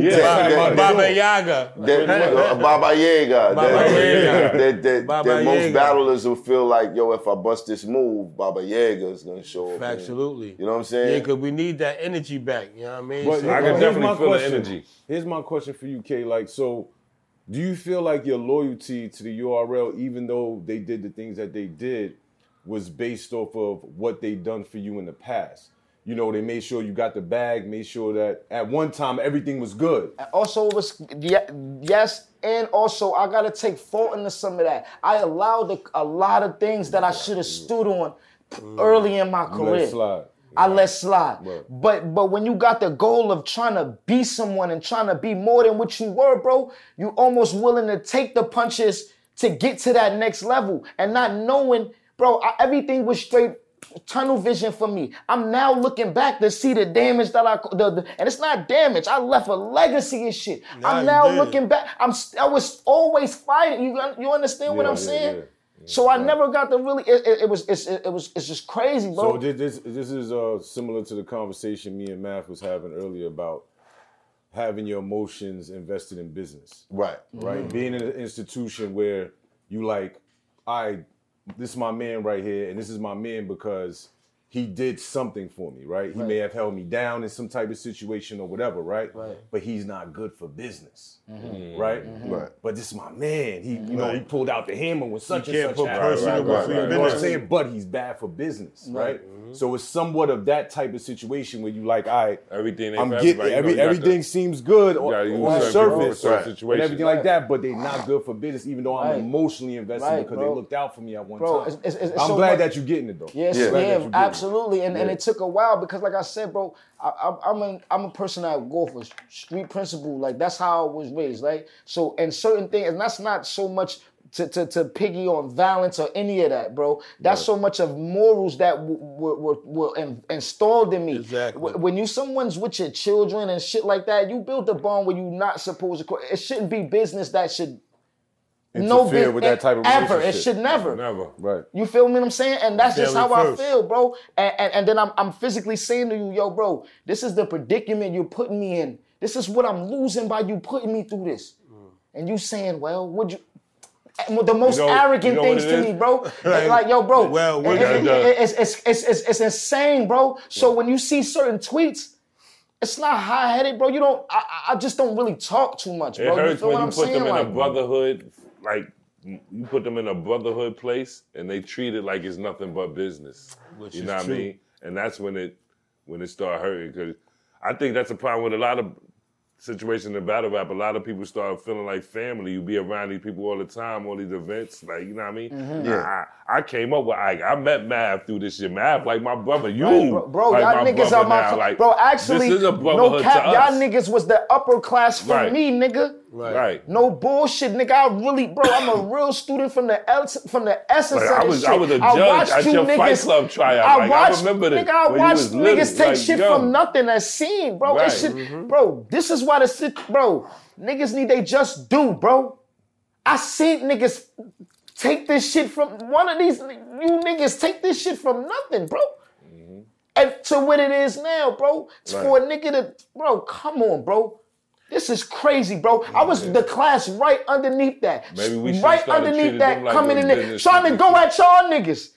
Yeah, that- Baba Yaga. That, uh, Baba Yaga. Baba that, Yaga. that, that, Baba that most Yaga. battlers will feel like, yo, if I bust this move, Baba Yaga is gonna show up. Absolutely. You know what I'm saying? Yeah, because we need that energy back. You know what I mean? But So- I can here's definitely my feel the question. energy. Here's my question for you, K. Like, so do you feel like your loyalty to the URL, even though they did the things that they did, was based off of what they done for you in the past? You know, they made sure you got the bag, made sure that at one time everything was good. also it was ye- yes and also i gotta take fault into some of that i allowed a, a lot of things that i should have stood on mm. early in my You let career slide. I let slide. Right. But but when you got the goal of trying to be someone and trying to be more than what you were, bro, you almost willing to take the punches to get to that next level and not knowing, bro, I, everything was straight tunnel vision for me. I'm now looking back to see the damage that I the, the- and it's not damage. I left a legacy and shit. Nah, I'm now looking back. I'm st- I was always fighting. You you understand what I'm yeah, saying? yeah. So I never got to really. It, it, it was it's, it, it was it's just crazy, bro. So this this, this is uh, similar to the conversation me and Mav was having earlier about having your emotions invested in business. Right. right? Being in an institution where you like, I, this is my man right here, and this is my man because he did something for me, right? He may have held me down in some type of situation or whatever, right? Right. But he's not good for business, Mm-hmm. right? Right. But this is my man. He, you know, he pulled out the hammer when such can't and such put happened. personal Right, right, before right, You know what I'm saying? But he's bad for business, right? Mm-hmm. So it's somewhat of that type of situation where you like, all right, Everything I'm getting everybody. You know, every, you got everything to- seems good on, gotta on the certain people for surface and situations. everything like that, but they're not good for business. Even though I'm Right. emotionally invested Right, because bro. they looked out for me at one time. I'm glad that you're getting it though. Yes, Yeah. Yeah, Glad that you're getting it. absolutely. And and it took a while because, like I said, bro, I, I'm a I'm a person that go for street principle. Like that's how I was raised. Right. So and certain things, and that's not so much. To, to, to piggy on violence or any of that, bro. That's so much of morals that w- were, were, were in- installed in me. Exactly. Wh- When you someone's with your children and shit like that, you build a bond where you're not supposed to. It shouldn't be business that should Interfere bus- with that type of ever. It should never. Never. Right. You feel me what I'm saying? And that's just how Family I feel, bro. And, and, and then I'm, I'm physically saying to you, yo, bro, this is the predicament you're putting me in. This is what I'm losing by you putting me through this. And you saying, well, would you? The most You know- arrogant you know things to is? me, bro. Like, like, yo, bro. well, what it- it- it- it's, it's, it's, it's, it's insane, bro. So when you see certain tweets, it's not high headed, bro. You don't. I, I I just don't really talk too much, bro. It bro. hurts feel when what you I'm put saying? them in a brotherhood, like you put them in a brotherhood place, and they treat it like it's nothing but business. Which you is know what true. I mean? And that's when it when it start hurting. Because I think that's a problem with a lot of situations in battle rap. A lot of people start feeling like family. You be around these people all the time, all these events, like you know what I mean? Mm-hmm. Yeah. I, I came up with Ike. I met Mav through this shit. Mav, like my brother. You, Right, bro, bro like y'all niggas are my now. Like bro. Actually, this is a no cap. Y'all niggas was the upper class for Right. me, nigga. Right. No bullshit, nigga. I really, bro. I'm a real student from the el- from the essence Like, of I was- shit. I was a judge I watched at you your Fight niggas- Club tryout. I Like, I watched, remember this, nigga. I watched was little, niggas take like, shit young. from nothing as seen, bro. Right. It should, mm-hmm. bro. This is why the shit, bro. Niggas need they just do, bro. I seen niggas take this shit from one of these you niggas take this shit from nothing, bro. Mm-hmm. And to what it is now, bro. It's for a nigga to, bro, come on, bro. This is crazy, bro. I was the class right underneath that. Maybe we right underneath that, like coming in there, trying to go at y'all niggas.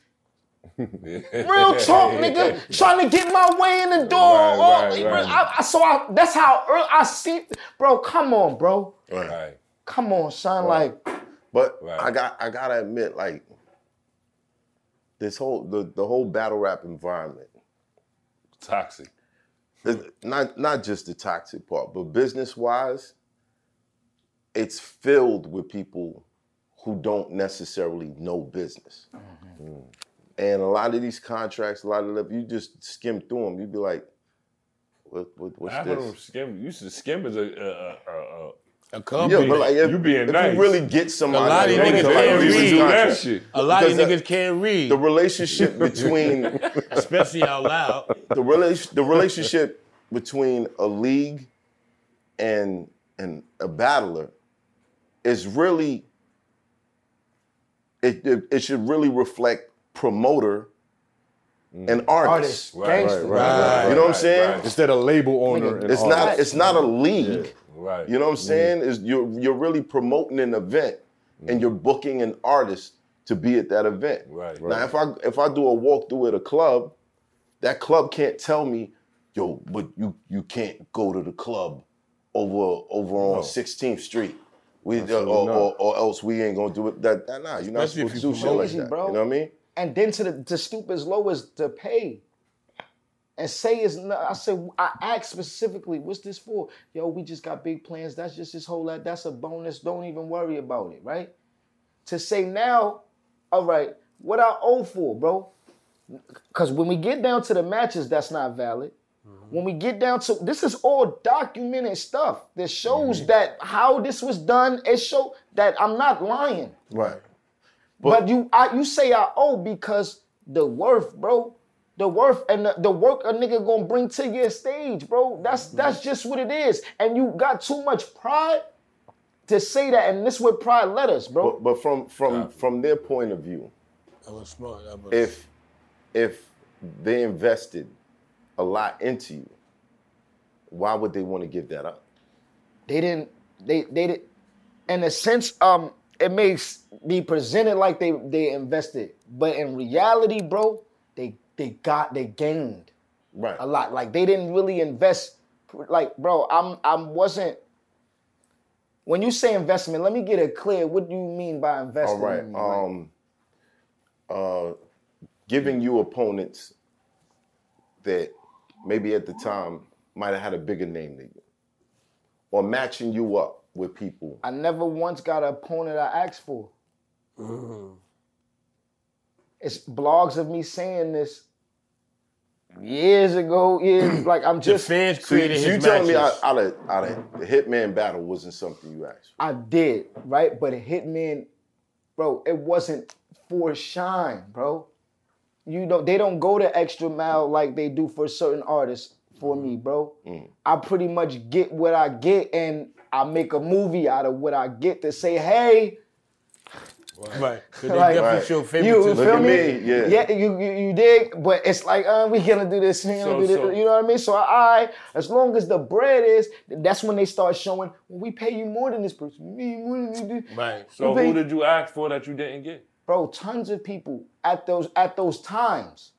Real talk, nigga. Trying to get my way in the door. Right, Oh, right, right. I, I, so I, that's how early I see, bro. Come on, bro. Right. Come on, son. Like, But Right. I got I gotta admit, like this whole the, the whole battle rap environment, Toxic. Not not just the toxic part, but business wise, it's filled with people who don't necessarily know business. Mm. And a lot of these contracts, a lot of them, you just skim through them, you'd be like, what, what, what's them this? skim. You should skim as a, a, a, a, A company. Yeah, but like if You being if nice. you really get somebody, A lot of that niggas knows to can't read read. the that shit. a lot of because niggas can't read, The relationship between especially out loud. the relation the relationship between a league and and a battler is really it it, it should really reflect promoter and mm. artist. artist, gangster. right, You know what I'm saying? right. Instead of label owner. Nigga, and It's all not it's not a league. Right. You know what I'm mm-hmm. saying? Is you're you're really promoting an event and mm-hmm. you're booking an artist to be at that event. Right. Now if I if I do a walkthrough at a club, that club can't tell me, yo, but you you can't go to the club over over on 16th Street. We, uh, or, or, or else we ain't gonna do it. That, that nah, you're not Especially if supposed to do shit like promote. that. Bro. You know what I mean? and then to the to stoop as low as to pay. And say it's not, I said, I asked specifically, what's this for? Yo, we just got big plans. That's just this whole lot. That's a bonus. Don't even worry about it, right? To say now, all right, what I owe for, bro? Because when we get down to the matches, that's not valid. Mm-hmm. When we get down to this is all documented stuff that shows that how this was done. It show that I'm not lying. Right. But, you I, you say I owe because the worth, bro. The worth and the, the work a nigga gonna bring to your stage, bro. That's that's just what it is. And you got too much pride to say that, and this is what pride led us, bro. But, but from from from their point of view, That was smart. That was, if if they invested a lot into you, why would they want to give that up? they didn't they they did in a sense um it makes be presented like they they invested but in reality bro they they got they gained Right. a lot like they didn't really invest like bro i'm i wasn't when you say investment let me get it clear what do you mean by investment? investing right. in me, Um, uh, giving you opponents that maybe at the time might have had a bigger name than you, or matching you up with people. I never once got an opponent I asked for. It's blogs of me saying this years ago. Years like I'm the just fans So you, created so you his telling me out, out of out of the Hitman battle wasn't something you asked for? I did right, but a hitman, bro, it wasn't for shine, bro. You know they don't go the extra mile like they do for certain artists. For me, bro, mm. I pretty much get what I get, and I make a movie out of what I get to say, hey, right. 'Cause they Like- definitely Right. show You favoritism. feel at me? me, yeah. Yeah, you, you you dig, but it's like, uh, we gonna do this, we gonna So- do this, so- you know what I mean? So I, as long as the bread is, that's when they start showing. Well, we pay you more than this person. We more than this. Right. So We who did you ask for that you didn't get? bro, tons of people at those at those times.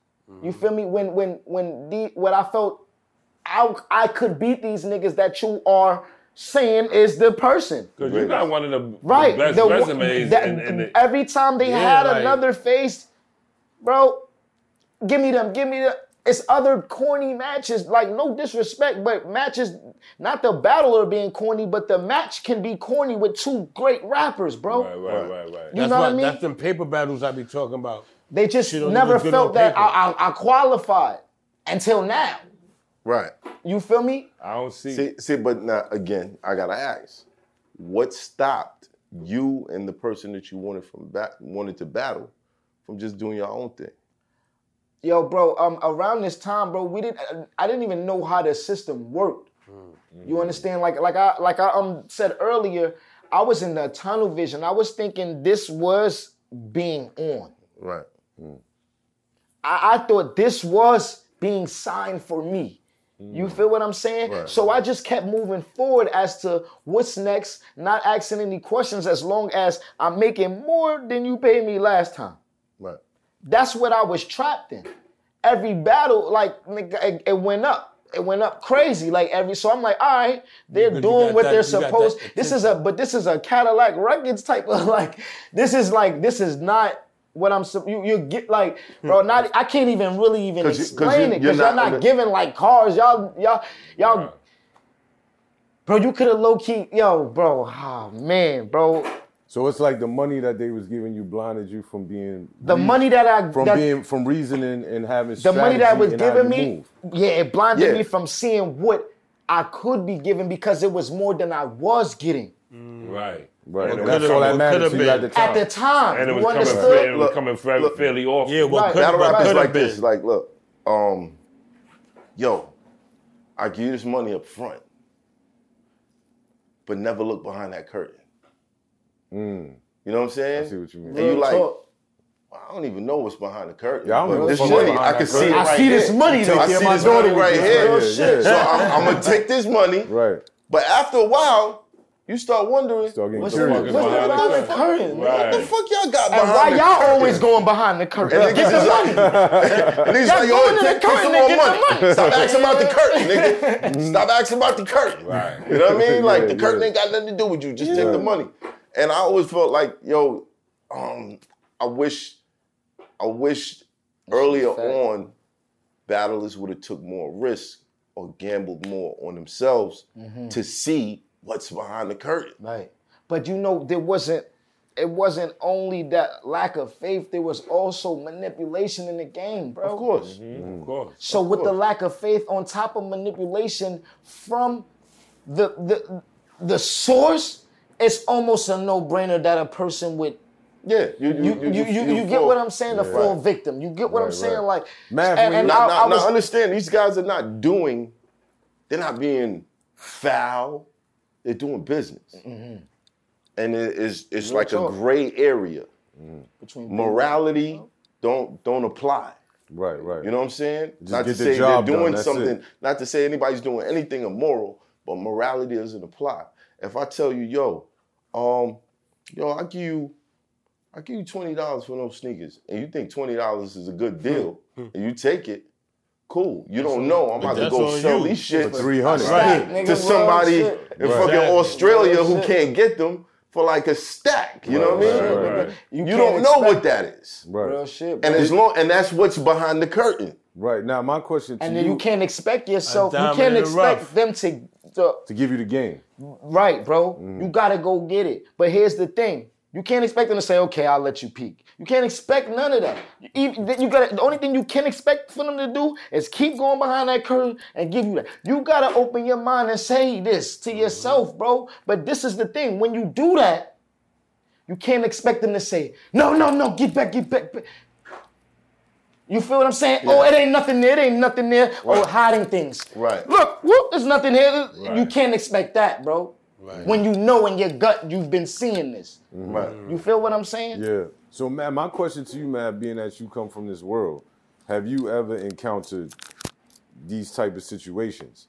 You feel me? When when when the what I felt, I I could beat these niggas that you are saying is the person. Because you got one of the, Right. best The- resumes that- in, in the, every time they Yeah, had like- another face, bro, give me them, give me the. It's other corny matches, like no disrespect, but matches, not the battle battler being corny, but the match can be corny with two great rappers, bro. Right, right, right, right. You That's know what I mean? That's them paper battles I be talking about. They just never felt that. I, I, I qualified until now. Right. You feel me? I don't see. See, see, but now again, I gotta ask, what stopped you and the person that you wanted from bat- wanted to battle from just doing your own thing? Yo, bro, um, around this time, bro, we didn't. I didn't even know how the system worked. You understand? Like, like I, like I um said earlier, I was in the tunnel vision. I was thinking this was being on. Right. I, I thought this was being signed for me. You feel what I'm saying? Right. So I just kept moving forward as to what's next, not asking any questions as long as I'm making more than you paid me last time. Right. That's what I was trapped in. Every battle, like it, it went up. It went up crazy. Like every so I'm like, all right, they're Because doing what that- they're you got that supposed. This is a but this is a Cadillac Records type of like. This is like this is not what I'm. sup- You you get like, hmm. bro. Not I can't even really even 'Cause you- 'cause explain you- it you're because y'all not not the- giving like cars. Y'all y'all y'all. Bro, you could have low key, yo, bro. Oh man, bro. So it's like the money that they was giving you blinded you from being The rea- money that I from that, being from reasoning and having the money that was strategy and how given me, move. yeah, it blinded Yeah. me from seeing what I could be given because it was more than I was getting Right. Right. And that's all that what matters to you at the time. at the time. And it was you coming, understood? fa- it was Look, coming fa- look. fairly often. Yeah, what Right. could Battle rap have is like been. this. Like, look, um, yo, I give you this money up front, but never look behind that curtain. You know what I'm saying? Mm. I see what you mean. And you like, talk. I don't even know what's behind the curtain. Yeah, I don't but know this what's money, behind I can see curtain. it I right see here. this money. I see my this money right here. right here, So. I'm, I'm gonna take this money, Right. but after a while, you start wondering, Start What's curious. what's the behind the the curtain? curtain? man? what the fuck y'all got And behind why the y'all curtain? always going behind the curtain? And Get niggas the money. like, and he's Y'all like, going yo, to the take, take curtain some and more get the money. money. Stop asking about the curtain, nigga. Stop asking about the curtain. Right. You know what I mean? Like the curtain yeah. ain't got nothing to do with you. Just take the money. And I always felt like, yo, um, I wish, I wish earlier on, battlers would have took more risk or gambled more on themselves Mm-hmm. to see what's behind the curtain. Right. But you know, there wasn't it wasn't only that lack of faith, there was also manipulation in the game, bro. Of course. Mm-hmm. Mm-hmm. Of course. So with the lack of faith on top of manipulation from the the the source, it's almost a no-brainer that a person would Yeah, you you you you, you, get fall- what I'm saying? A full Right. victim. You get what I'm saying? right. Like Man, and, and you- I, Now, I now, was now understand, these guys are not doing, they're not being foul. They're doing business. Mm-hmm. And it is it's Real like talk. a gray area. Mm-hmm. between Morality don't don't apply. Right, right. You know what I'm saying? Just not to get the say job they're doing that's something, it. not to say anybody's doing anything immoral, but morality doesn't apply. If I tell you, yo, um, yo, I give you I give you twenty dollars for those sneakers, and you think twenty dollars is a good hmm. deal, hmm. and you take it, cool. You don't know I'm about to go on sell you. these shit For 300. Stack, nigga, to somebody shit. in fucking Exactly. Australia Real who shit. can't get them for like a stack. You know what I mean? Right, right, right. You, can't don't know what that is. Right. Real shit. And as long and that's what's behind the curtain. Right. Now my question to and you, then you can't expect yourself. You can't expect rough. them to, to to give you the game. right, bro. Mm-hmm. You gotta go get it. But here's the thing: you can't expect them to say, "Okay, I'll let you peek." You can't expect none of that. You, you gotta. The only thing you can expect for them to do is keep going behind that curtain and give you that. You gotta open your mind and say this to mm-hmm. yourself, bro. But this is the thing: when you do that, you can't expect them to say, "No, no, no, get back, get back." back." You feel what I'm saying? Oh, it ain't nothing there. It ain't nothing there. Oh, hiding things. Right. Look, whoop, there's nothing here. You can't expect that, bro. When you know in your gut you've been seeing this. Right. You feel what I'm saying? Yeah. So, man, my question to you, man, being that you come from this world, have you ever encountered these type of situations?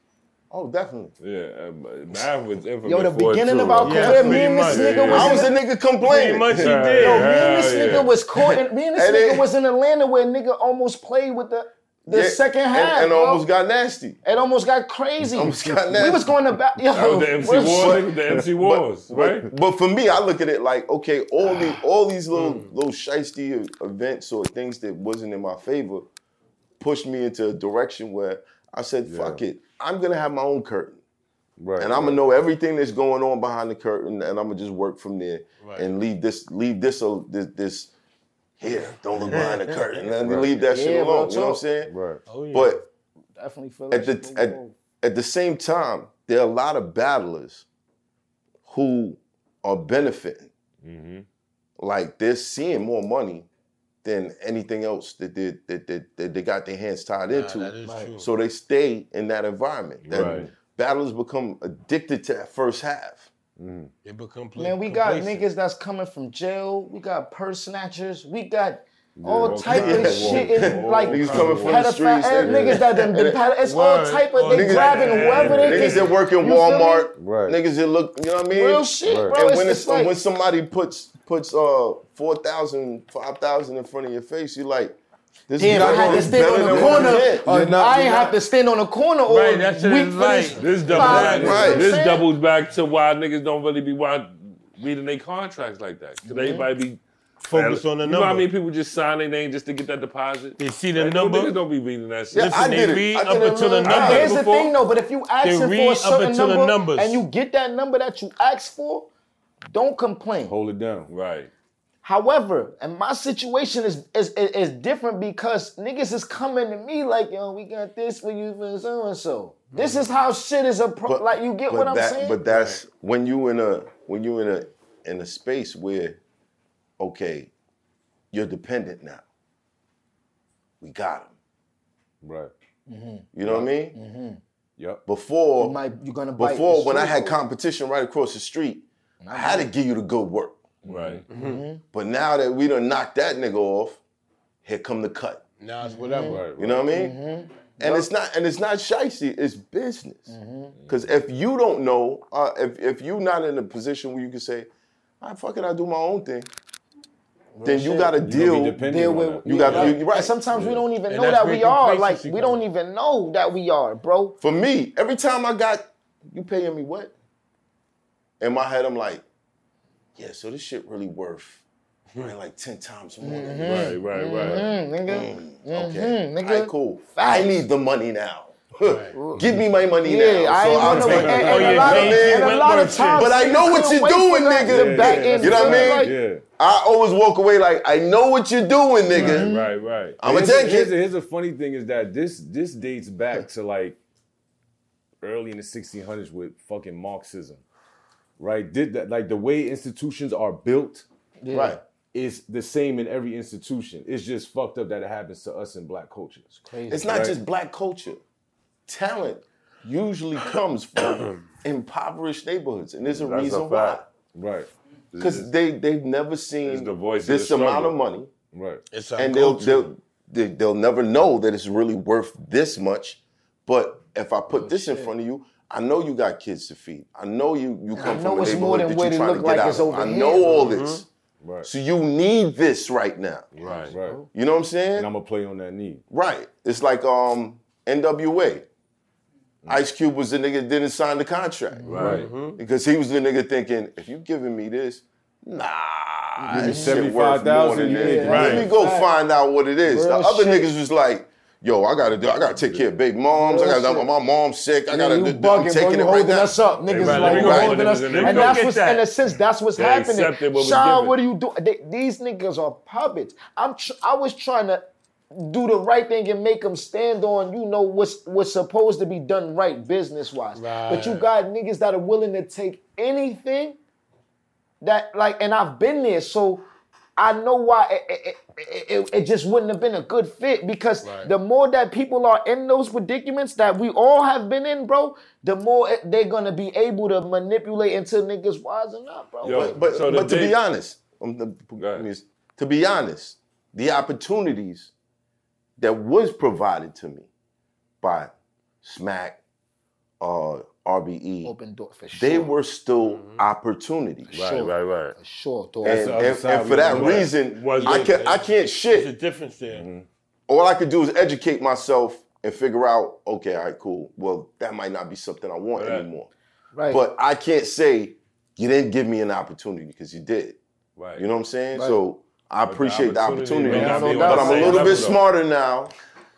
Oh, definitely. Yeah, um, Nav was infamous Yo, the beginning too, of our bro. Yeah, career, me and this much. nigga Yeah, was I was the- a nigga complaining. Pretty much he did. Yo, me and this Hell nigga yeah. was caught. In, me and this And nigga it- was in Atlanta where nigga almost played with the the Yeah, second and- half. and, bro. almost got nasty. It almost got crazy. Almost got we nasty. was going to bat. Yo, That was the MC Wars, shit. nigga, the MC Wars, right? But, but for me, I look at it like, okay, all the all these little Mm. little shiesty events or things that wasn't in my favor pushed me into a direction where I said, fuck it. I'm gonna have my own curtain. Right. And I'm gonna know everything that's going on behind the curtain, and I'm gonna just work from there and leave this, leave this, uh, this, this here. Don't look behind the curtain, and Right. leave that shit Yeah, bro, alone. You know what I'm saying? Right. Oh, yeah. But Definitely feel at the shit. at, at the same time, there are a lot of battlers who are benefiting. Mm-hmm. Like they're seeing more money than anything else that they that, that, that they got their hands tied Nah, into. that is true. So they stay in that environment. That Right. battlers become addicted to that first half. They become pla- Man, we got complacent. niggas that's coming from jail. We got purse snatchers. We got all all type kinds of of shit wolves. in All like Niggas coming from the streets, and niggas that done been pedo- It's all type of they Niggas- grabbing whoever they Niggas can. that work in You feel me? Walmart, Right. niggas that look, you know what I mean? Real shit, Right. bro. and It's, when, it's it's, like, when somebody puts puts uh 4,000, 5,000 in front of your face, you like, this Damn, is I had to stand on the corner. you get. Uh, You're not- I ain't you're have to stand on the corner or Right, that's shit week is for like- this. This doubles back. you know what I'm This saying? doubles back to why niggas don't really be why reading their contracts like that. Because everybody be focused on the You number. know how many people just sign their name just to get that deposit? They see the Like, number. Niggas don't be reading that shit. Yeah, Listen, I they did it. read I up did it, until the man. But number. here's the thing though, but if you ask for a certain number and you get that number that you asked for, don't complain. Hold it down. Right. However, and my situation is, is is is different because niggas is coming to me like, yo, we got this for you for so and so. This is how shit is a like. You get what I'm that- saying? But that's when you in a when you in a in a space where, okay, you're dependent now. We got him. Right. Mm-hmm. You know what I mean? Mm-hmm. Yep. Before, you might you're gonna bite before when I had competition right across the street, I had to give you the good work. Right. But now that we done knocked that nigga off, here come the cut. Now it's whatever. Right. You know what I mean? Mm-hmm. And it's not and it's not shicey, it's business. Mm-hmm. Because if you don't know, uh, if if you're not in a position where you can say, I fuck it, I do my own thing, then you gotta You're gonna be deal. deal with that. You got right. you, right. And sometimes we don't even And know that we are. Like we don't in. even know that we are, bro. For me, every time I got, you paying me what? In my head, I'm like, yeah, so this shit really worth probably like 10 times more than this. Right, right, right. Mm, nigga. Okay. Mhm, nigga. All right, cool. Facts. I need the money now. Give me my money Yeah, now. I so ain't I'll know. take And, it. and, Oh, and a lot of, and a lot of times, But I know what you're doing, nigga. the back Yeah, end You know what I mean? like- Yeah. I always walk away like, I know what you're doing, nigga. Right, right. I'm gonna here's, take a, here's, it. a, here's a funny thing is that this this dates back to like early in the 1600s with fucking Marxism, right? Did that like the way institutions are built, Right. is the same in every institution. It's just fucked up that it happens to us in black cultures. It's not Right. just black culture. Talent usually comes from impoverished neighborhoods, and there's a That's a reason why. Right, Because they they've never seen It's the voice of this the amount of money, right. It's and they'll, they'll they, they'll never know that it's really worth this much. But if I put this in front of you, I know you got kids to feed. I know you you come know from a it's more neighborhood that what you're trying to get like out it's of. over I here. know all mm-hmm. this. Right. So you need this right now. Right. Right. You know what I'm saying? And I'm gonna play on that need. Right. It's like um NWA. Mm. Ice Cube was the nigga that didn't sign the contract. Right. Mm-hmm. Mm-hmm. Because he was the nigga thinking, if you giving me this, nah, give me this shit worth 75,000, more than you need to Let me go find out what it is. the other shit. niggas was like, yo, I gotta do, I gotta take care of big moms. I gotta, my mom's sick. I gotta you do, I'm bugging, bro. taking it right now. us up, niggas. Right, like you go holding get us, and and let me go that's what's that. in a sense. That's what's They happening. accepted what Sean, what are you doing? They, these niggas are puppets. I'm. Tr- I was trying to do the right thing and make them stand on, you know, what's what's supposed to be done right business wise. But you got niggas that are willing to take anything that like, and I've been there, so I know why it, it, it, it, it just wouldn't have been a good fit because Right. the more that people are in those predicaments that we all have been in, bro, the more they're gonna be able to manipulate until niggas wisen up, bro. Yo, But, but, So but to day- be honest, um, the- ahead. To be honest, the opportunities that was provided to me by Smack, uh, RBE, Open door for sure. they were still opportunities. Right, Sure. right, right. for sure. Dog. And, and- and for that don't reason, Was I it- can I can't shit. There's a difference there. Mm-hmm. All I could do is educate myself and figure out, okay, all right, cool. Well, that might not be something I want Right. anymore. right. But I can't say you didn't give me an opportunity because you did. Right. You know what I'm saying? Right. So I appreciate the opportunity opportunity, may not be but I'm a little bit though. smarter now,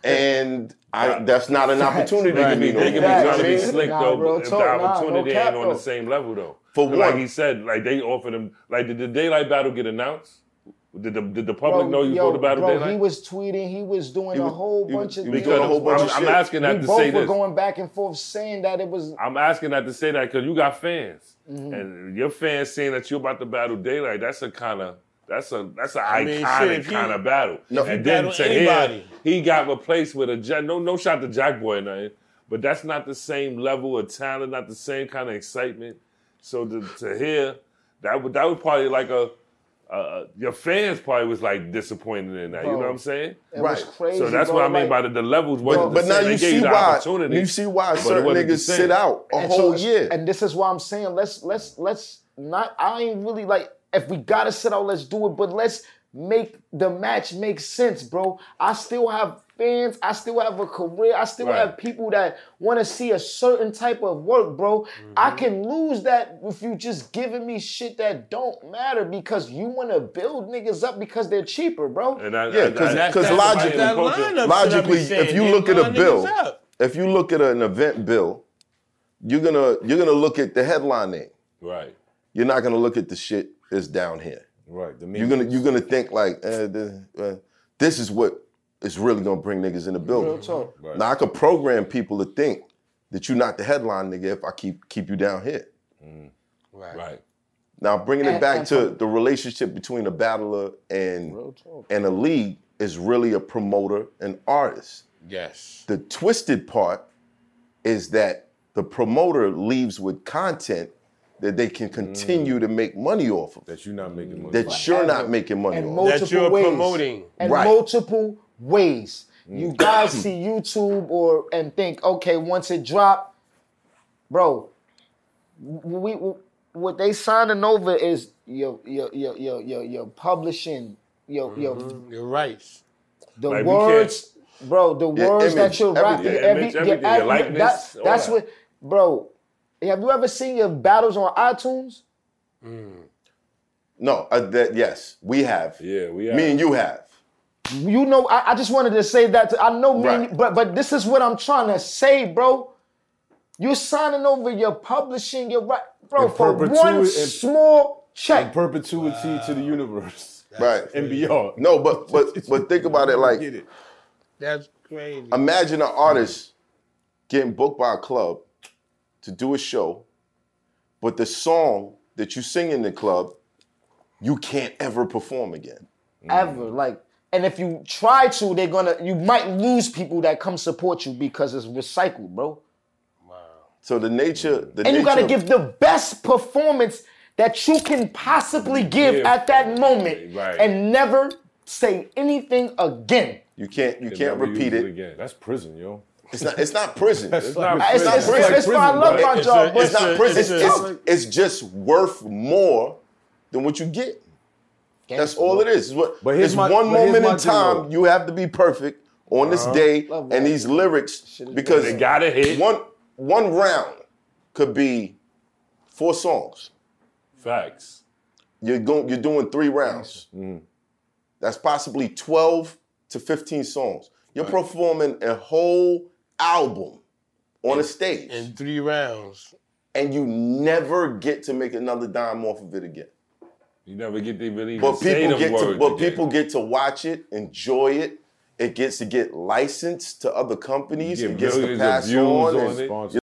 and I, that's not an opportunity They to can be, me. they can be trying to be You know what I mean? slick Nah, though, real if talk, the nah, no opportunity cap, ain't on the same level though. For But like he said, like they offered him, like did the Daylyt battle get announced? Did the did the public Bro, know you yo, for the battle bro, Daylyt? he was tweeting. He was doing He a whole he bunch of he things. doing a whole bunch I'm, of I'm shit. asking that we to both say were this. going back and forth saying that it was. I'm asking that to say that because you got fans, Mm-hmm. and your fans saying that you're about to battle Daylyt. That's a kind of that's a that's an I mean, shit, iconic if you- kind of battle. No, and you then to hear anybody. he got replaced with a No, no shot to Jack Boy or nothing, but that's not the same level of talent, not the same kind of excitement. So to, to hear that would that was probably like a. Uh, your fans probably was like disappointed in that. You know what I'm saying? It was Right. crazy. So that's bro, what I mean like- by the, the levels. Wasn't the But now same. you They gave see the why opportunity, you see why but it certain niggas sit out a And whole so- year. And this is why I'm saying let's let's let's not. I ain't really like if we gotta sit out, let's do it. But let's make the match make sense, bro. I still have fans. I still have a career. I still Right. have people that want to see a certain type of work, bro. I Mm-hmm. can lose that if you just giving me shit that don't matter because you want to build niggas up because they're cheaper, bro. And I, Yeah, 'cause- I- 'cause I- logically- I- That culture- lineup should I be logically, if you look at a bill, if you look at an event bill, you're gonna you're gonna look at the headline name. Right. You're not gonna look at the shit that's down here. Right. The You're gonna you're gonna think like eh, the, uh, this is what is really gonna bring niggas in the building. Real talk. Now I could program people to think that you're not the headline nigga if I keep keep you down here. Right. Right. Now bringing it back to the relationship between a battler and and a league is really a promoter and artist. Yes. The twisted part is that the promoter leaves with content that they can continue mm. to make money off of. that you're not making money. That you're not making money and off. multiple That you're ways. promoting. And Right. multiple ways. You mm. guys see YouTube or and think, okay, once it drop, bro, we, we what they signing over is your your your your your, your publishing, your your mm-hmm. You're right. the Like, words, bro, the Your words that you're writing, everything. Your image, everything, your every- likeness, That's that's that. what, bro. Have you ever seen your battles on iTunes? No, uh, that yes, we have. Yeah, we Me and you have. You know, I, I just wanted to say that. To, I know, me, and Right. you- but but this is what I'm trying to say, bro. You're signing over your publishing, your right, bro, In for one in- small check. In perpetuity to the universe Right. and beyond. No, but but but think about it like Get it. That's crazy. imagine an artist getting booked by a club to do a show, but the song that you sing in the club, you can't ever perform again. Mm. ever. Like, and if you try to, they're gonna. You might lose people that come support you because it's recycled, bro. Wow. So the nature, the And you gotta nature- give the best performance that you can possibly give Give. at that moment, Right. and never say anything again. you can't you Can can't repeat use it. again. That's prison, yo. It's not it's not prison. That's it's like not- It's, not it's, prison. it's, it's fine. I love my job, a- it's not prison. it's It's, it's, it's just worth more than what you get. That's all it is. It's, what, But it's my- one but moment in time you have to be perfect on this uh-huh. day Love and that. these lyrics because They gotta hit. one one round could be four songs. Facts. You're going you're doing three rounds. Mm-hmm. That's possibly 12 to 15 songs. You're performing a whole album on a stage in three rounds. and you never get to make another dime off of it again. You never get to really But people them get to but again. people get to watch it, enjoy it. It gets to get licensed to other companies. You It gets to pass views on. on and- it. Sponsor.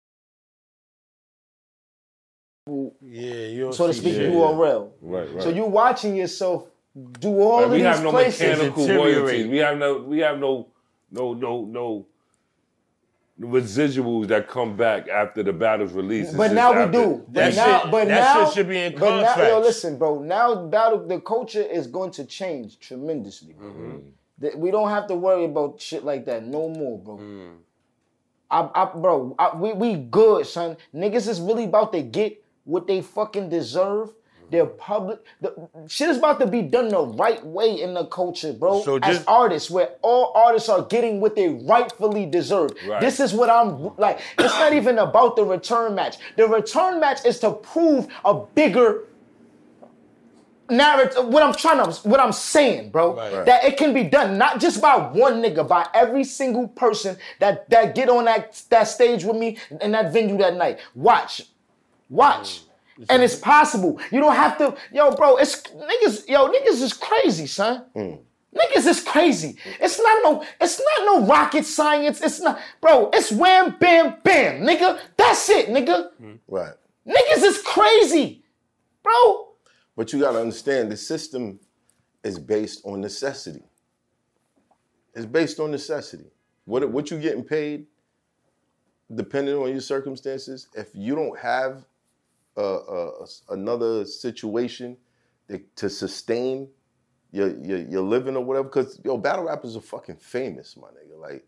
Yeah, you don't so to see speak, shit. URL. Right, right. So you're watching yourself do all Like, of we these have no places. mechanical royalties. We have no. We have no. No. No. No. Residuals that come back after the battle's released. But now we after- do. But now, shit- but that now, shit should be in but now, yo, listen, bro. Now, battle the culture is going to change tremendously. Mm-hmm. That We don't have to worry about shit like that no more, bro. Mm. I, I, bro, I, we we good, son. Niggas is really about to get what they fucking deserve. Their public, the shit is about to be done the right way in the culture, bro. So As artists, where all artists are getting what they rightfully deserve. Right. This is what I'm like. It's not even about the return match. The return match is to prove a bigger narrative. What I'm trying to, what I'm saying, bro, Right. Right. that it can be done not just by one nigga, by every single person that that get on that that stage with me in that venue that night. Watch, watch. And it's possible. You don't have to, yo, bro. It's niggas, yo, niggas is crazy, son. Hmm. Niggas is crazy. It's not no, it's not no rocket science. It's not, bro. It's wham, bam, bam, nigga. That's it, nigga. Hmm. Right. Niggas is crazy, bro. But you gotta understand the system is based on necessity. It's based on necessity. What what you getting paid, depending on your circumstances, if you don't have uh, uh, another situation that, to sustain your, your your living or whatever. Because yo, battle rappers are fucking famous, my nigga. Like,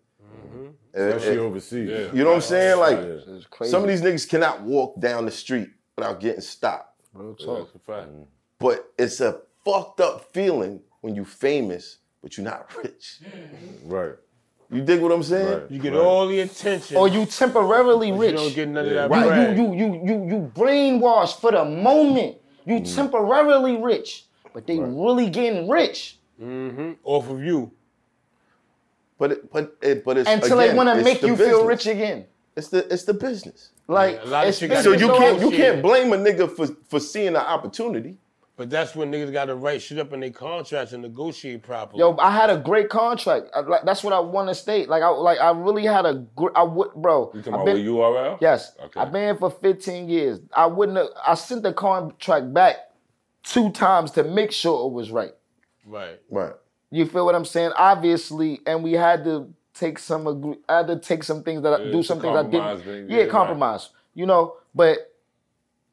eh, Especially eh, overseas. Yeah. you know what I'm saying? Like, It's crazy. some of these niggas cannot walk down the street without getting stopped. Real talk. that's a fact. But it's a fucked up feeling when you famous, but you're not rich. Right. You dig what I'm saying? Right. You get all the attention. Or you temporarily rich. You don't get none of that Right, bread. you, you you you you brainwashed for the moment. You Mm. temporarily rich, but they really getting rich Mm-hmm. off of you. But it, but it, but it's until again, they want to make the you feel rich again. It's the it's the business. Like Yeah, a lot of it's So you can't you can't blame a nigga for for seeing the opportunity. But that's when niggas got to write shit up in their contracts and negotiate properly. Yo, I had a great contract. I, like, that's what I want to state. Like I like I really had a gr- I would bro. You talking I've about been- with URL? Yes, Okay. I've been here for 15 years. I wouldn't. Have, I sent the contract back two times to make sure it was right. right. Right. You feel what I'm saying? Obviously, and we had to take some. Agree, I had to take some things that I do some things I compromise didn't. thing. Yeah, Yeah, right. compromise. You know, but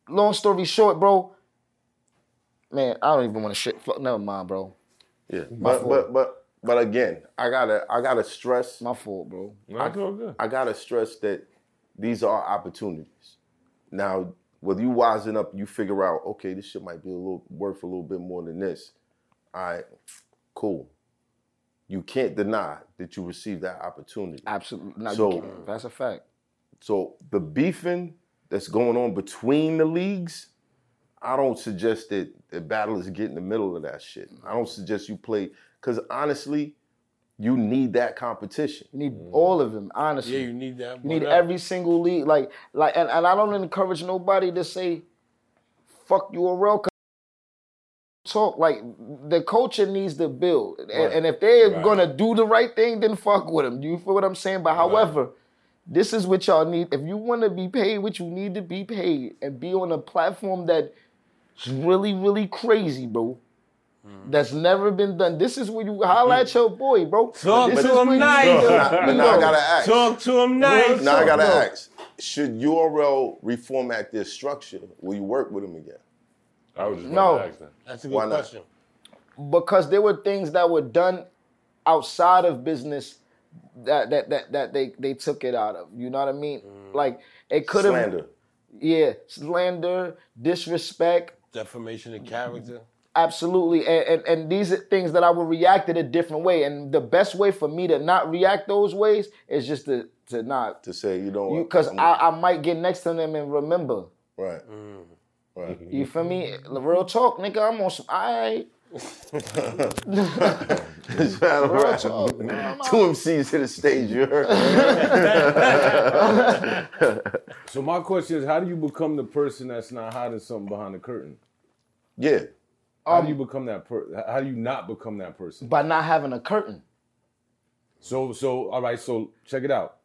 long story short, bro. Man, I don't even want to shit. Fuck, never mind, bro. Yeah. But fault. but but but again, I gotta I gotta stress My fault, bro. No, it's all good. I gotta stress that these are opportunities. Now, whether you wisen up, you figure out, okay, this shit might be a little worth a little bit more than this. All right, cool. You can't deny that you received that opportunity. Absolutely. No, So- you can't. that's a fact. So the beefing that's going on between the leagues, I don't suggest that the battle is get in the middle of that shit. I don't suggest you play because honestly, you need that competition. You need mm. all of them, honestly. Yeah, you need that. You need Word up. every single league, like, like, and, and I don't encourage nobody to say, "Fuck you, a real." Talk like the culture needs to build, and, and if they're Right. gonna do the right thing, then fuck with them. Do you feel what I'm saying? But however, this is what y'all need. If you want to be paid, what you need to be paid, and be on a platform that's really, really crazy, bro. That's never been done. This is where you holla at your boy, bro. Talk this to him where you nice. But now, now I gotta ask. Talk to him nice. Now I gotta No. ask: Should URL reformat this structure? Will you work with him again? I was just No. about to ask that. That's a good Why not? question. because there were things that were done outside of business that that that, that they they took it out of. You know what I mean? Mm. Like it could have Slander. yeah, slander, disrespect, Defamation of character. absolutely. And, and and these are things that I would react in a different way. And the best way for me to not react those ways is just to to not To say you don't because I, I might get next to them and remember. right. Mm. Right. You feel me? Real talk, nigga. I'm on some. I real talk. Two MCs to the stage, you heard? So my question is, how do you become the person that's not hiding something behind the curtain? yeah. How do um, you become that per? How do you not become that person? by not having a curtain. So, so all right. So check it out.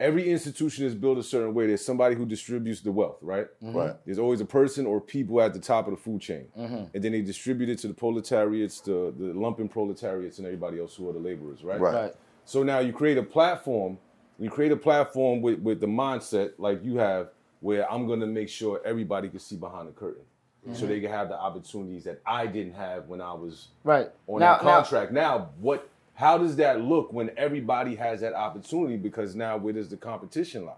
Every institution is built a certain way. There's somebody who distributes the wealth, right? Right. There's always a person or people at the top of the food chain, Mm-hmm. and then they distribute it to the proletariats, the the lumpen proletariats, and everybody else who are the laborers, right? Right. Right. So now you create a platform. You create a platform with, with the mindset like you have, where I'm gonna make sure everybody can see behind the curtain, Mm-hmm. so they can have the opportunities that I didn't have when I was Right. on Now- that now- contract. Now, what? How does that look when everybody has that opportunity? Because now, where does the competition lie?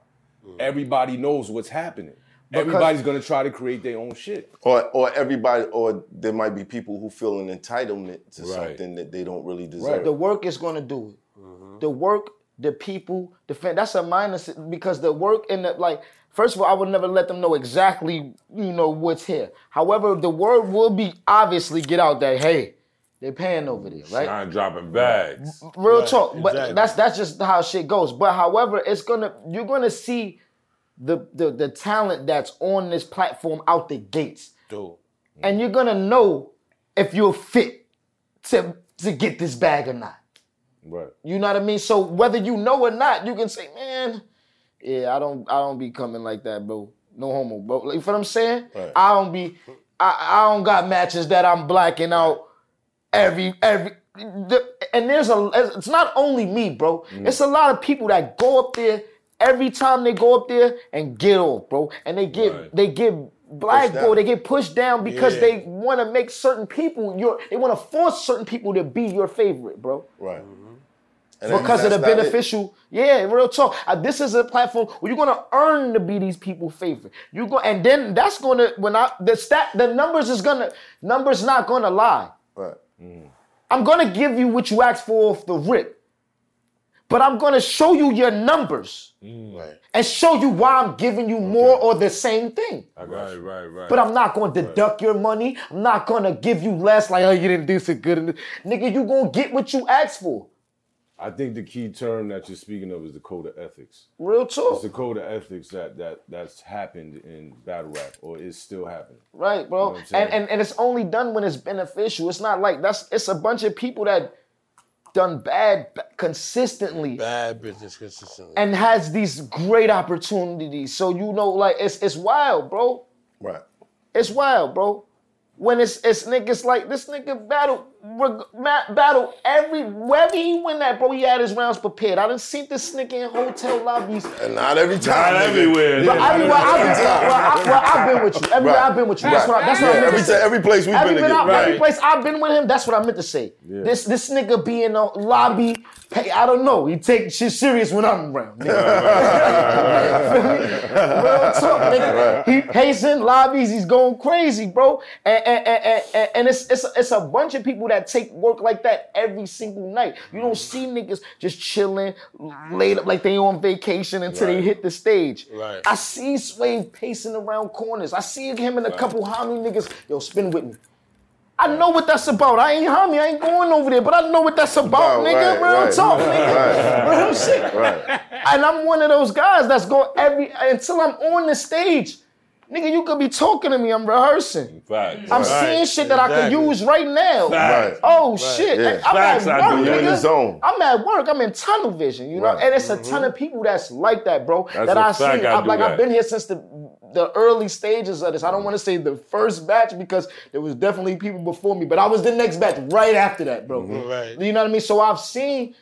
Mm. Everybody knows what's happening. Everybody's gonna try to create their own shit. Or or everybody or there might be people who feel an entitlement to Right. something that they don't really deserve. The work is going to do it. Mm-hmm. The work, the people, the fan. That's a minus because the work and the like. First of all, I would never let them know exactly, you know, what's here. However, the word will be obviously get out that hey, they're paying over there, right? Shine dropping bags. Real Right, talk, but exactly. that's that's just how shit goes. But however, it's gonna you're gonna see the the the talent that's on this platform out the gates, Dude. and you're gonna know if you're fit to to get this bag or not. Right. You know what I mean? So whether you know or not, you can say, man, yeah, I don't I don't be coming like that, bro. No homo, bro. You feel what I'm saying? Right. I don't be I, I don't got matches that I'm blacking out every every the, and there's a it's not only me, bro. It's a lot of people that go up there every time they go up there and get off, bro. And they get Right. they get blackballed. bro, They get pushed down because Yeah. they want to make certain people your. They want to force certain people to be your favorite, bro. Right. And then Because of the that's not it. beneficial, yeah, real talk. Uh, this is a platform where you're gonna earn to be these people favorite. You go, and then that's gonna when I the stat the numbers is gonna numbers not gonna lie. Right. I'm gonna give you what you asked for off the rip, but I'm gonna show you your numbers Right. and show you why I'm giving you more or the same thing. Right, right, right. But I'm not gonna deduct your money. I'm not gonna give you less. Like, oh, you didn't do so good. Nigga, you gonna get what you asked for. I think the key term that you're speaking of is the code of ethics. Real talk. It's the code of ethics that that that's happened in battle rap or is still happening. Right, bro. You know what I'm saying? and, and and it's only done when it's beneficial. It's not like that's it's a bunch of people that done bad b- consistently Bad business consistently. and has these great opportunities. So you know, like it's it's wild, bro. Right. It's wild, bro. When it's it's niggas like this nigga battle reg- ma- battle every wherever he win that, bro. He had his rounds prepared. I done seen this nigga in hotel lobbies. And not every time. Not everywhere. But Yeah, everywhere I've been, well, I, well, I've been with you. Everywhere Right. I've been with you. That's Right. what I, that's yeah, what I meant every, to say. every place we've Every, been been out, together. every place I've been with him, that's what I meant to say. This this nigga be in a lobby. Hey, I don't know. He take shit serious when I'm around. nigga. Real talk, nigga. He pacing lobbies. He's going crazy, bro. And and, and, and, and it's it's it's a bunch of people that take work like that every single night. You don't mm. see niggas just chilling, laid up like they on vacation until they hit the stage. Right. I see Sway pacing around corners. I see him and a couple homie niggas. Yo, spin with me. I know what that's about. I ain't homie. I ain't going over there, but I know what that's about, About, nigga. right, Real right. talk, nigga. Right. Real shit. Right. And I'm one of those guys that's going every until I'm on the stage. Nigga, you could be talking to me. I'm rehearsing. Facts. I'm Right. seeing shit that I Exactly. could use right now. Facts. Oh shit! Yeah. I'm Facts, at I work. do. You're in the nigga. zone. I'm at work. I'm in tunnel vision. You know, Right. and it's a ton mm-hmm. of people that's like that, bro. That's that a I fact, seen. I I'm do like that. I've been here since the the early stages of this. I don't want to say the first batch because there was definitely people before me, but I was the next batch right after that, bro. Mm-hmm. Right. You know what I mean? So I've seen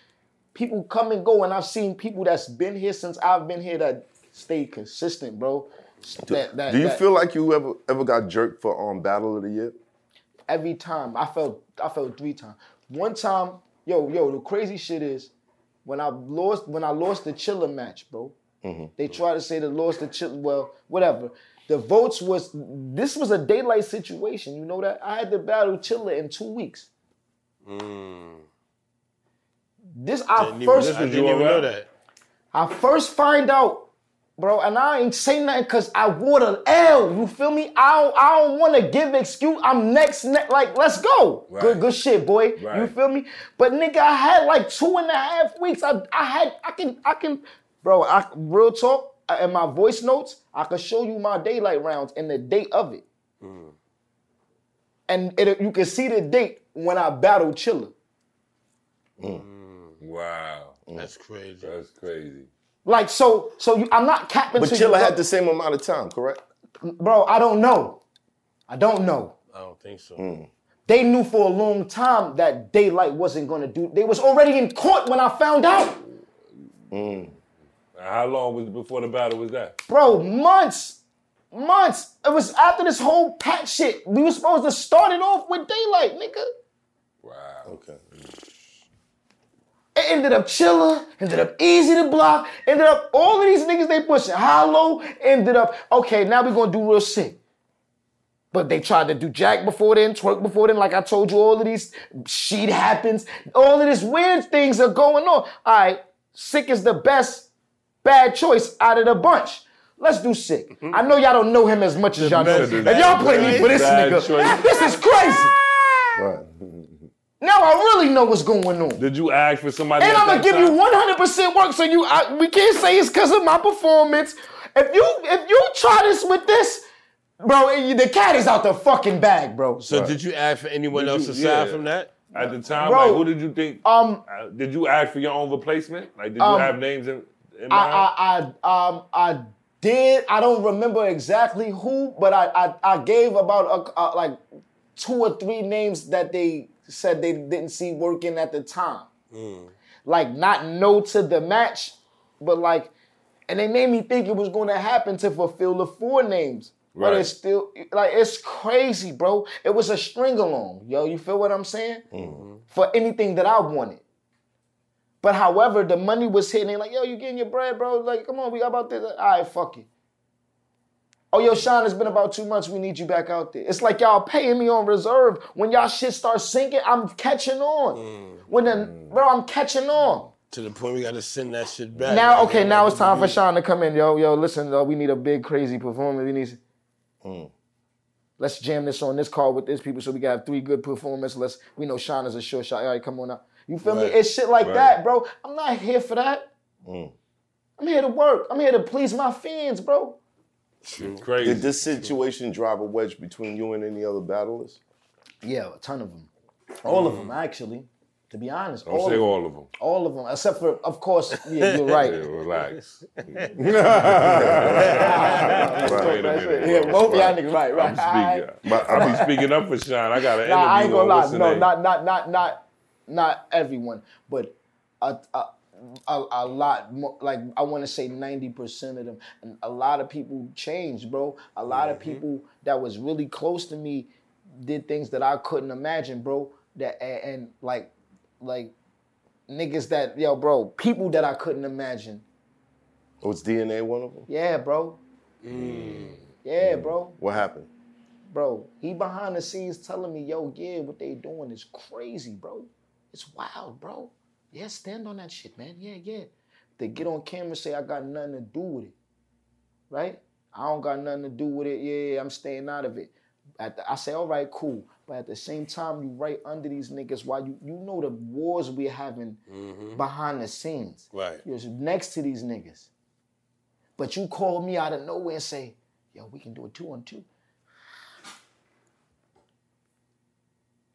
people come and go, and I've seen people that's been here since I've been here that stay consistent, bro. That, that, Do you that- feel like you ever ever got jerked for um battle of the year? every time. I felt I felt three times. One time, yo, yo, the crazy shit is when I lost when I lost the Chilla match, bro. They try to say the lost the Chilla. Well, whatever. The votes was this was a Daylyt situation. You know that I had to battle Chilla in two weeks. This I Didn't even, first I didn't even know that. I first find out, bro, and I ain't say nothing because I wore the L. You feel me? I don't, I don't want to give excuse. I'm next, ne- like, let's go. Good, good shit, boy. You feel me? But nigga, I had like two and a half weeks. I, I had, I can, I can, bro. I real talk. In my voice notes, I can show you my Daylyt rounds and the date of it, mm. and it, you can see the date when I battled Chilla. Mm. Wow. That's crazy. That's crazy. Like so, so you, I'm not capping. But to you, Chilla had the same amount of time, correct? bro. I don't know. I don't know. I don't think so. Hmm. They knew for a long time that Daylyt wasn't gonna do. They was already in court when I found out, hmm. How long was before the battle was that? bro. Months, months. It was after this whole pat shit. We were supposed to start it off with Daylyt, nigga. Wow. Okay. It ended up Chilla, ended up easy to block, ended up all of these niggas they pushing hollow, ended up, okay, now we gonna do real sick. But they tried to do jack before then, Twork before then, like I told you, all of these shit happens, all of these weird things are going on. All right, sick is the best bad choice out of the bunch. Let's do sick. I know y'all don't know him as much as y'all know. best And y'all play me for this nigga. choice. This is crazy. Right. Now I really know what's going on. Did you ask for somebody? And at I'm gonna that give you 100% work, so you I, we can't say it's because of my performance. If you if you try this with this, bro, the cat is out the fucking bag, bro. So did you ask for anyone Did else you- aside yeah. from that? At the time, Bro, like, who did you think? Um, uh, did you ask for your own replacement? Like, did you Um, have names in, in mind? I I I um I did. I don't remember exactly who, but I I, I gave about a, a, like two or three names that they said they didn't see working at the time. Mm. Like not no to the match, but like, and they made me think it was going to happen to fulfill the four names. Right. But it's still like it's crazy, bro. It was a string along, yo. You feel what I'm saying? Mm-hmm. For anything that I wanted. But however, the money was hitting. Like, yo, you getting your bread, bro? Like, come on, we got about this. All right, fuck it. Oh, yo, Sean, it's been about two months. We need you back out there. It's like y'all paying me on reserve. When y'all shit starts sinking, I'm catching on. Mm. When the bro, I'm catching on. To the point we got to send that shit back. Now, okay, now it's time for mm-hmm. Sean to come in. Yo, yo, listen, yo, we need a big, crazy performance. We need. Mm. Let's jam this on this call with this people so we can have three good performances. Let's. We know Sean is a sure shot. All right, come on out. You feel me? It's shit like Right. that, bro. I'm not here for that. Mm. I'm here to work. I'm here to please my fans, bro. Crazy. Did this situation drive a wedge between you and any other battlers? Yeah, a ton of them. All of them, actually. To be honest, Don't all say of them. all of them. All of them, except for, of course, yeah, you're right. Yeah, relax. Right. Wait a minute. Yeah, both y'all niggas, right, right. I'm speaking. But I be speaking up for Sean. I got an interview Nah, I ain't gonna lie. No, name? not not not not not everyone, but a a, a, a lot. More, like I want to say ninety percent of them. And a lot of people changed, bro. A lot of mm-hmm. people that was really close to me did things that I couldn't imagine, bro. That and, and like like niggas that yo, bro, people that I couldn't imagine. Was DNA one of them? Yeah, bro. Mm. Yeah, mm. bro. What happened? Bro, he behind the scenes telling me, yo, yeah, what they doing is crazy, bro. It's wild, bro. Yeah, stand on that shit, man. Yeah, yeah. They get on camera and say I got nothing to do with it. Right? I don't got nothing to do with it. Yeah, yeah I'm staying out of it. At the, I say, all right, cool. But at the same time, you right under these niggas while you you know the wars we're having mm-hmm. behind the scenes. Right. You're next to these niggas. But you call me out of nowhere and say, yo, we can do a two on two.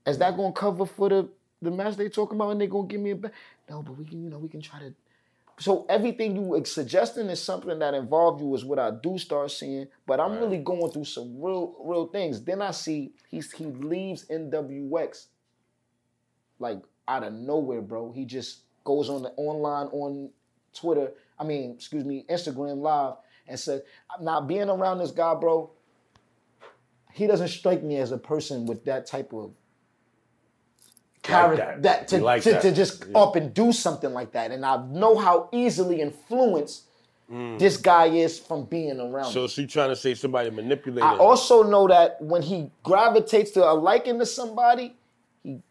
Is that gonna cover for the the match they talking about and they gonna give me a back? No, but we can, you know, we can try to. So everything you suggesting is something that involved you is what I do start seeing. But I'm really going through some real, real things. Then I see he's he leaves NWX like out of nowhere, bro. He just goes on the online on Twitter. I mean, excuse me, Instagram live and said, "I'm not being around this guy, bro. He doesn't strike me as a person with that type of character that. that. to, like to, that. to just up and do something like that. And I know how easily influenced mm. this guy is from being around. So me. is trying to say somebody manipulated? I him? also know that when he gravitates to a liking to somebody, he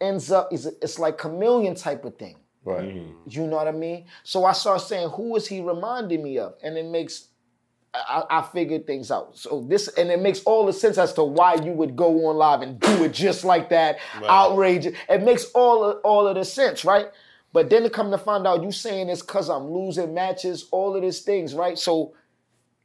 ends up it's, it's like chameleon type of thing. Right. Mm. You know what I mean? So I start saying, who is he reminding me of? And it makes I, I figured things out. So this and it makes all the sense as to why you would go on live and do it just like that, outrageous. It makes all of, all of the sense, right? But then to come to find out, you saying it's because I'm losing matches, all of these things, right? So,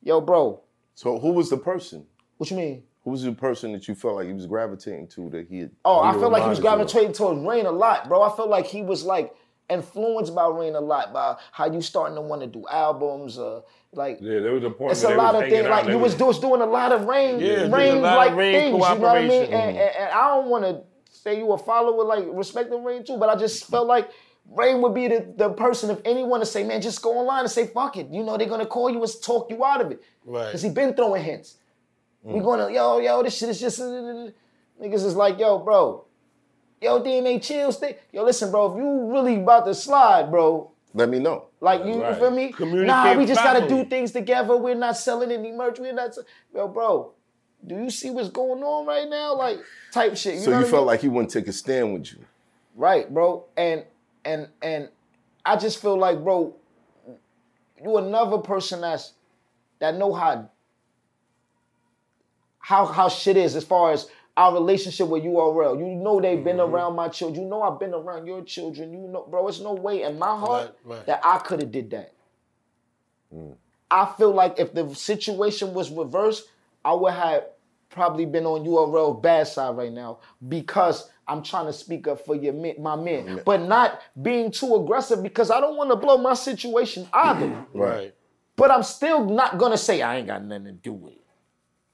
yo, bro, So who was the person? what you mean? Who was the person that you felt like he was gravitating to that he had? Oh, I felt like he was reminded you of? gravitating towards Rain a lot, bro. I felt like he was like influenced by Rain a lot, by how you starting to want to do albums, uh, like Yeah, there was a point it's a lot of things. Like you was, was doing a lot of Rain, Yeah, Rain like Rain things. You know what I mean? And, and, and I don't want to say you a follower, like respecting Rain too, but I just felt like. Rain would be the, the person if anyone to say, man, just go online and say, fuck it. You know, they're gonna call you and talk you out of it. Right. Because he been throwing hints. We Mm. gonna, yo, yo, this shit is just niggas is like, yo, bro, yo, DNA chill stay. Yo, listen, bro, if you really about to slide, bro, Let me know. like you, you feel me? Communicate nah, we just gotta do things together. We're not selling any merch. We're not, s- yo, bro. Do you see what's going on right now? Like type shit. You So know you what I felt mean? like he wouldn't take a stand with you. Right, bro. And and and I just feel like, bro, you another person that's that know how how how shit is as far as our relationship with URL. You know they've been Mm-hmm. around my children. You know I've been around your children. You know, bro, it's no way in my heart Right, right. that I could have did that. I feel like if the situation was reversed, I would have probably been on URL bad side right now because I'm trying to speak up for your men, my men, but not being too aggressive because I don't want to blow my situation either. Right. but I'm still not gonna say I ain't got nothing to do with it.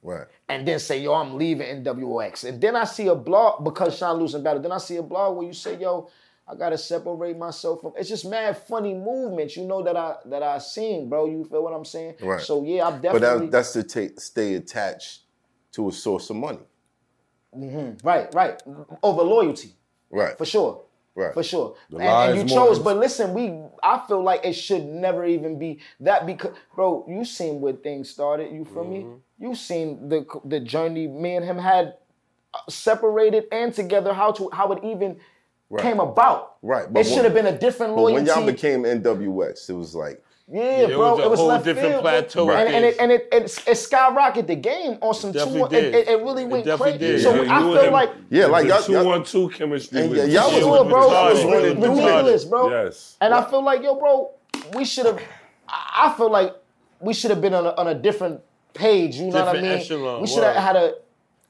Right. And then say, yo, I'm leaving NWX. And then I see a blog, because Sean losing battle, then I see a blog where you say, yo, I gotta separate myself from. It's just mad funny movements, you know that I that I seen, bro. You feel what I'm saying? Right. So yeah, I'm But definitely that, that's to take, stay attached to a source of money. Mm-hmm. right, right. Over loyalty, Right. for sure. Right. For sure. And, and you more- chose, but listen, we I feel like it should never even be that because bro, you seen where things started, you feel me? Mm-hmm. Mm-hmm. You seen the the journey me and him had uh, separated and together how to how it even came about. Right, But It should have been a different But loyalty. when y'all became NWX, it was like, yeah, it bro, it was a it was whole left different field, bro. plateau And, and it and it, it, it skyrocketed the game on some two. definitely It, did. it, it really It went definitely crazy. did. So Yeah, I feel him- like yeah, like y'all, two y'all on two chemistry. And was yeah, y'all was Sure, on- bro. was It on was the ridiculous, bro. Yes. And I feel like, yo, bro, we should have. I I feel like we should have been on a, on a different page. You know what I mean? echelon, we should have word. had a.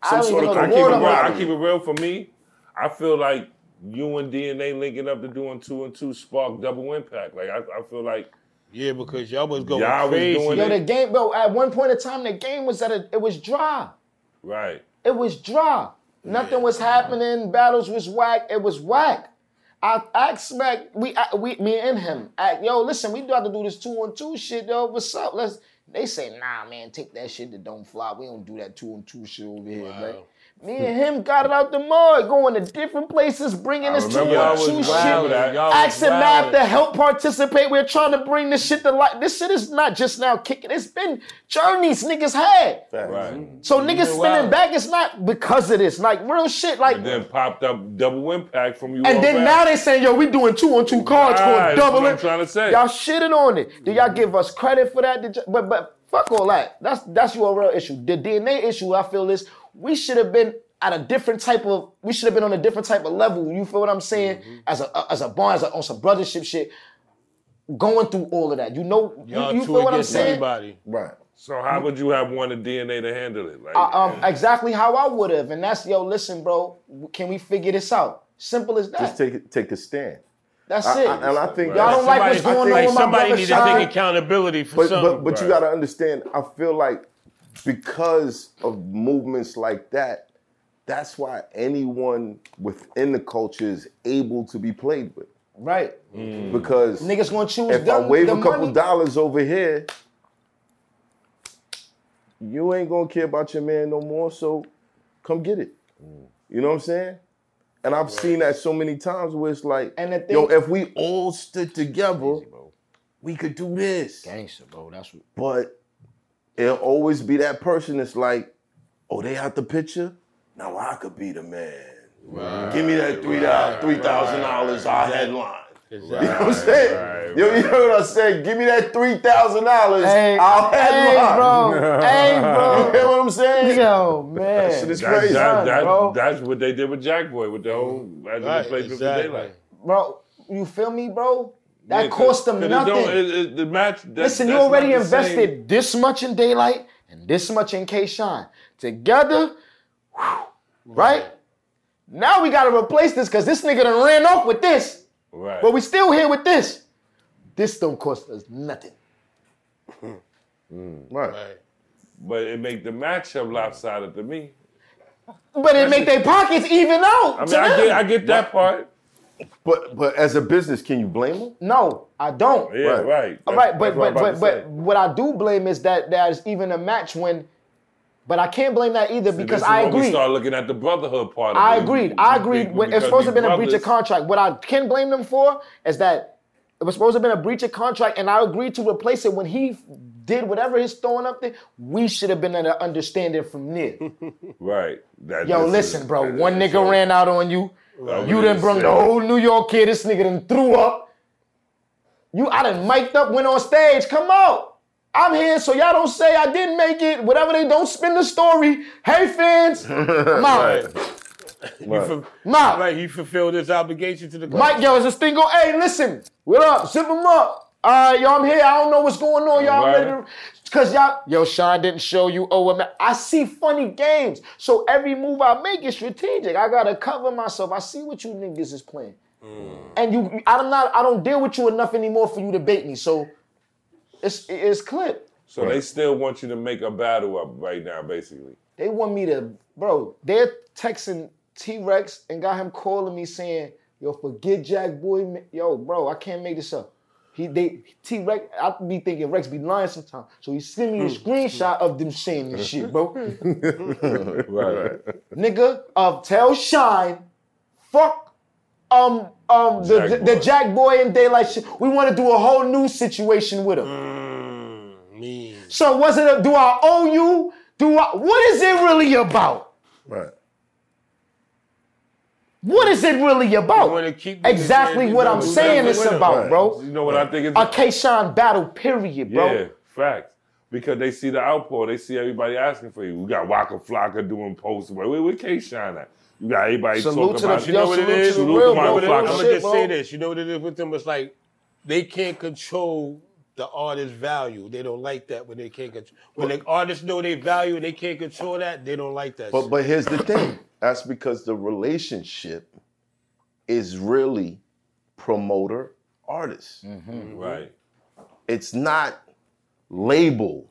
I don't sort even of know I the keep, it real, about I keep it real for me. I feel like you and DNA linking up to doing two and two spark double impact. Like I, I feel like Yeah, because y'all was going Y'all was doing Yo, it. the game, bro. At one point in time, the game was at a. It was dry. right. It was dry. Nothing was happening. Battles was whack. It was whack. I asked Smack, we, I, we, me and him, act, yo, listen, we got to do this two on two shit, yo. What's up? Let's. They say, nah, man, take that shit that don't fly. We don't do that two on two shit over here, man. Me and him got it out the mud, going to different places, bringing this two remember y'all on was two shit. that. Y'all Asking Matt to help participate. We're trying to bring this shit to light. This shit is not just now kicking. It's been journeys niggas had. Right. Mm-hmm. So niggas spinning wild. back, it's not because of this. Like real shit. Like And then popped up double impact from you. and all then back. now they saying, yo, we doing two on two cards Right, called that's double. what I'm trying to say. Y'all shitting on it. Do y'all give us credit for that? Did y- But but fuck all that. That's that's your real issue. The DNA issue, I feel is we should have been at a different type of. We should have been on a different type of level. You feel what I'm saying? Mm-hmm. As a as a bond, as a, on some brothership shit. Going through all of that, you know, you, Y'all you two feel what I'm saying? everybody. right. So how would you have wanted DNA to handle it? Like, Um, exactly how I would have, and that's yo. Listen, bro, can we figure this out? Simple as that. Just take take a stand. that's I- it. I- and I think Y'all don't like what's going I on Like with my somebody brother need to take accountability for But something. but but you gotta understand. I feel like because of movements like that, that's why anyone within the culture is able to be played with. Right. Mm. Because Niggas gonna choose if I them, wave the a couple money. dollars over here, you ain't gonna care about your man no more. So come get it. Mm. You know what I'm saying? And I've seen that so many times where it's like, And the yo, if we all stood together, we could do this. Gangster, bro. That's what. But it'll always be that person that's like, oh, they out the picture? Now I could be the man. Give me that three thousand dollars, our headline. You know what I'm saying? right, Yo, you know what I said? Give me that three thousand dollars, Hey, our hey, headline. bro. hey, You bro. hear what I'm saying? Yo, man. Shit is That's, crazy. that, that, bro. that's what they did with Jack Boy with the whole as Right, the placement exactly. Daylyt. Bro, you feel me, bro? That Yeah, cost them nothing. it- it- the match. That, Listen, you already the same. invested this much in Daylyt and this much in K Shine. Together, whew, right? Now we gotta replace this because this nigga done ran off with this. Right. But we still here with this. This don't cost us nothing. Hmm. Right. Right. but it make the matchup lopsided to me. But it make their pockets even out. I mean, I get, I get that part. But but as a business, can you blame them? no, I don't. Yeah, Right. right. All right, but That's what but I'm about but to but what I do blame is that there's even a match when, but I can't blame that either This because is I when We start looking at the brotherhood part. of I it. agreed. I agreed. When- It's supposed to have we been a breach of contract. What I can blame them for is that it was supposed to have been a breach of contract, and I agreed to replace it when he did whatever he's throwing up there. We should have been at an understanding from there. Right. That, Yo, listen, is- bro. that- One nigga all. ran out on you. Right. You done brung the whole New York kid. This nigga done threw up. You, I done mic'd up, went on stage. Come out. I'm here, so y'all don't say I didn't make it. Whatever they don't spin the story. Hey, fans, I'm out. Right. I'm. Right, he fulfilled his obligation to the mic, yo, is this thing go? Hey, listen, what up? Zip him up. All right, yo, I'm here. I don't know what's going on. Y'all Right. ready to? Cause y'all, yo, Sean didn't show you. Oh, I'm- I see funny games. So every move I make is strategic. I gotta cover myself. I see what you niggas is playing, mm. and you, I'm not. I don't deal with you enough anymore for you to bait me. So it's it's clip. So they still want you to make a battle up right now, basically. They want me to, bro. They're texting T Rex and got him calling me saying, Yo, forget Jack Boy. Yo, bro, I can't make this up. He they T Rex. I be thinking Rex be lying sometimes. So he send me a screenshot of them saying this shit, bro. Right. Nigga, of Tell Shine, fuck um um the Jack the, Boy. the Jack Boy and Daylyt shit. We want to do a whole new situation with him. Mm, me. So was it a do I owe you? Do I what is it really about? Right. What is it really about? wanna keep exactly what I'm saying do it's about, bro. You know what I think is A K-Shine battle, period, bro. Yeah, facts. Because they see the outpour, they see everybody asking for you. We got Waka Flocka doing posts. Where, where, where K Shine at? You got everybody Salute talking to the- about You know what it is? Salute is? to the real, to bro. I'm gonna just shit, say this. You know what it is with them? It's like they can't control the artist's value. They don't like that when they can't control. When the artists know their value and they can't control that, they don't like that. But shit. but here's the thing. That's because the relationship is really promoter artist. Mm-hmm. Mm-hmm. Right. It's not label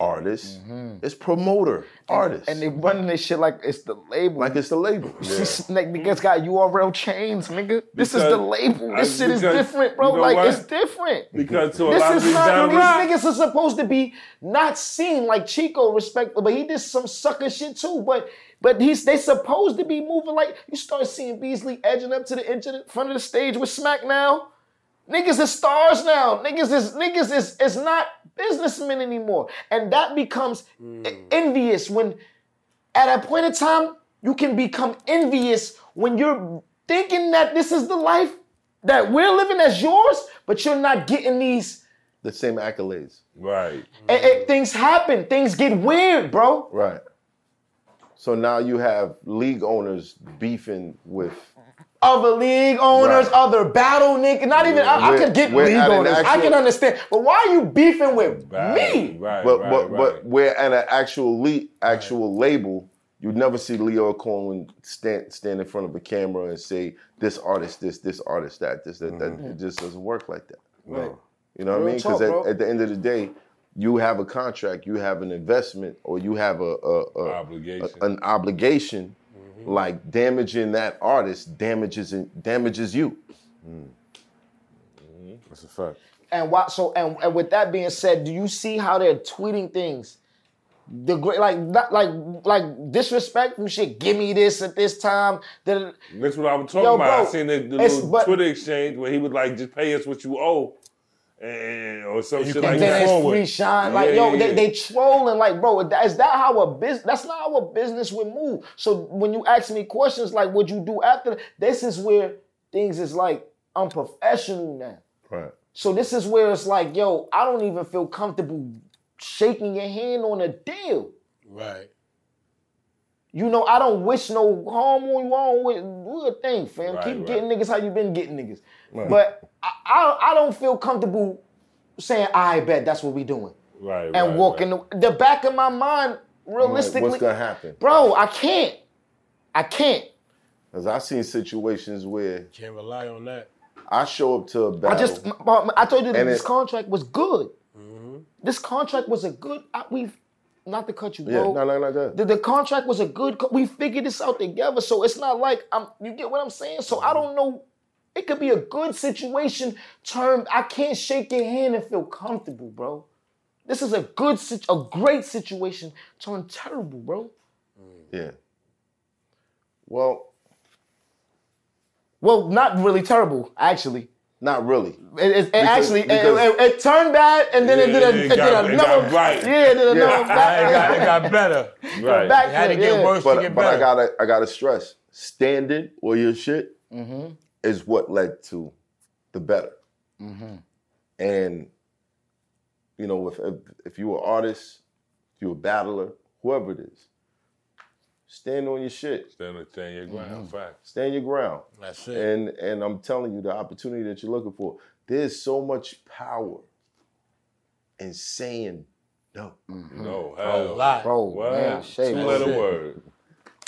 artist. Mm-hmm. It's promoter artist. And they running this shit like it's the label. like it's the label. This like niggas got URL chains, nigga. This is the label. This I- shit is different, bro. you know like what? it's different. Because to a This lot is these not battles, these niggas are supposed to be not seen like Chico respectful, but he did some sucker shit too. But but he's they supposed to be moving like you start seeing Beasley edging up to the edge of the front of the stage with Smack now. Niggas is stars now. Niggas is niggas is is not businessmen anymore. And that becomes e- envious when at a point in time you can become envious when you're thinking that this is the life that we're living as yours, but you're not getting these The same accolades. right. eh, eh, things happen. Things get weird, bro. Right. So now you have league owners beefing with Other league owners, Right. other battle niggas. Not even I, I could get we're league at an owners. I can understand. But why are you beefing with Right. me? Right. but right, but right. but we're at an actual le- actual label. You'd never see Lyor Cohen stand stand in front of a camera and say this artist this this artist that this that, that mm-hmm. it just doesn't work like that. Right. You know what I mean? Because at, at the end of the day, you have a contract, you have an investment, or you have a, a, a- Obligation. a- an obligation. Mm-hmm. Like damaging that artist damages damages you. Mm-hmm. That's a fact. And why? So and, and with that being said, do you see how they're tweeting things? The great like not like like disrespectful shit. Give me this at this time. The, That's what I was talking Yo, about. bro, I seen the, the little but- Twitter exchange where he was like, "Just pay us what you owe," and or some shit can like and then that. it's forward. free shine. Like Yeah, yo, yeah, they, yeah. they trolling. Like bro, is that how a business? That's not how a business would move. So when you ask me questions like, "What you do after?" This is where things is like unprofessional now. Right. So this is where it's like, yo, I don't even feel comfortable shaking your hand on a deal. right. You know, I don't wish no harm on you. I don't wish, do a thing, fam. Right, Keep right. getting niggas how you been getting niggas. But I, I, I don't feel comfortable saying, I bet that's what we doing. Right. And right, walking right. the, the back of my mind, I'm like, realistically, what's gonna happen? bro, I can't. I can't. Because I've seen situations where Can't rely on that. I show up to a battle. I just, I told you that this contract was good. Mm-hmm. This contract was a good. We've not to cut you, yeah, bro. no, no, no. The, the contract was a good. We figured this out together, so it's not like I'm. You get what I'm saying? So I mm-hmm. don't know. It could be a good situation. Term. I can't shake your hand and feel comfortable, bro. This is a good, sit- a great situation. Turned terrible, bro. Yeah. Well, Well, not really terrible, actually. not really. It, it, it actually, it- because- it, it turned bad, and then it did, a, it it did got- it another. got right. Yeah, it did another It got, back. it got better. Right. back It had to get yeah. worse to But get but I gotta I gotta stress, standing or your shit Mm-hmm. Is what led to the better. Mm-hmm. And you know, if if, if you were artist, if you're a battler, whoever it is, stand on your shit, Stand, stand your ground. Fact. stand your ground. That's it. And and I'm telling you, the opportunity that you're looking for, there's so much power in saying no. No, a hell. lot. Bro, What? man, Shay, Two letter word.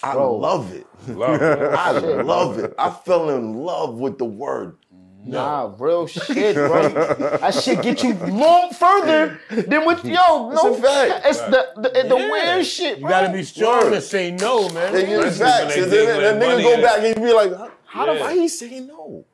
I Bro. love it. Love it. I love it. I fell in love with the word. Nah, real shit, bro. that shit get you long further than what yo. No, It's a fact. it's the the, the Yeah. weird shit, You bro. gotta be strong Word. to say no, man. And you Especially facts. when And they then think that nigga money go in back and you be like, how, How the why he say no?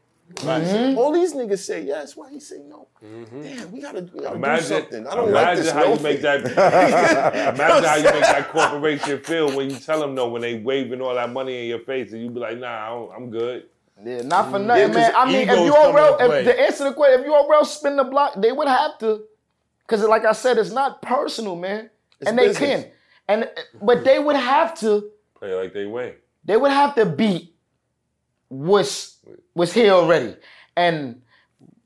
Right. All these niggas say yes. Why he say no? Mm-hmm. Damn, we gotta, we gotta do something. I don't like imagine this how no you make thing. that. imagine how you make that corporation feel when you tell them no when they waving all that money in your face and you be like, Nah, I don't, I'm good. Yeah, not for nothing, 'cause man. I mean, if you come all real, if the answer to the question, if you all real spin the block, they would have to, because like I said, it's not personal, man, and they can, and but they would have to, Play like they win. they would have to beat what's what's here already, and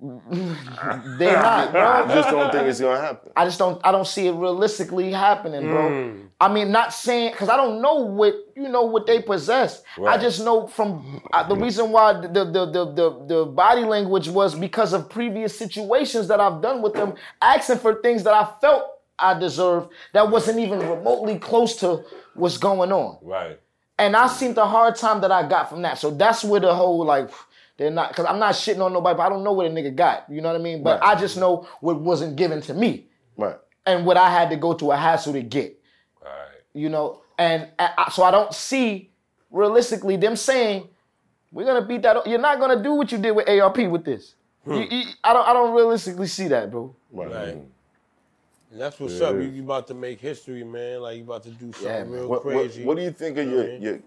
they're not, bro. I just don't think it's gonna happen. I just don't I don't see it realistically happening, bro. Hmm. I mean, not saying because I don't know what you know what they possess. I just know from uh, the reason why the the, the the the body language was because of previous situations that I've done with them, asking for things that I felt I deserved that wasn't even remotely close to what's going on. Right. And I seen the hard time that I got from that. So that's where the whole like they're not because I'm not shitting on nobody, but I don't know what a nigga got. You know what I mean? But Right. I just know what wasn't given to me Right. and what I had to go to a hassle to get. Right. You know, and I, I- so I don't see realistically them saying we're gonna beat that. You're not gonna do what you did with ARP with this. Hmm. You- you- I don't. I don't realistically see that, bro. Right. Right. And that's what's up. You, you about to make history, man. Like you about to do something Yeah, real What, what, crazy. what do you think of You your mean? your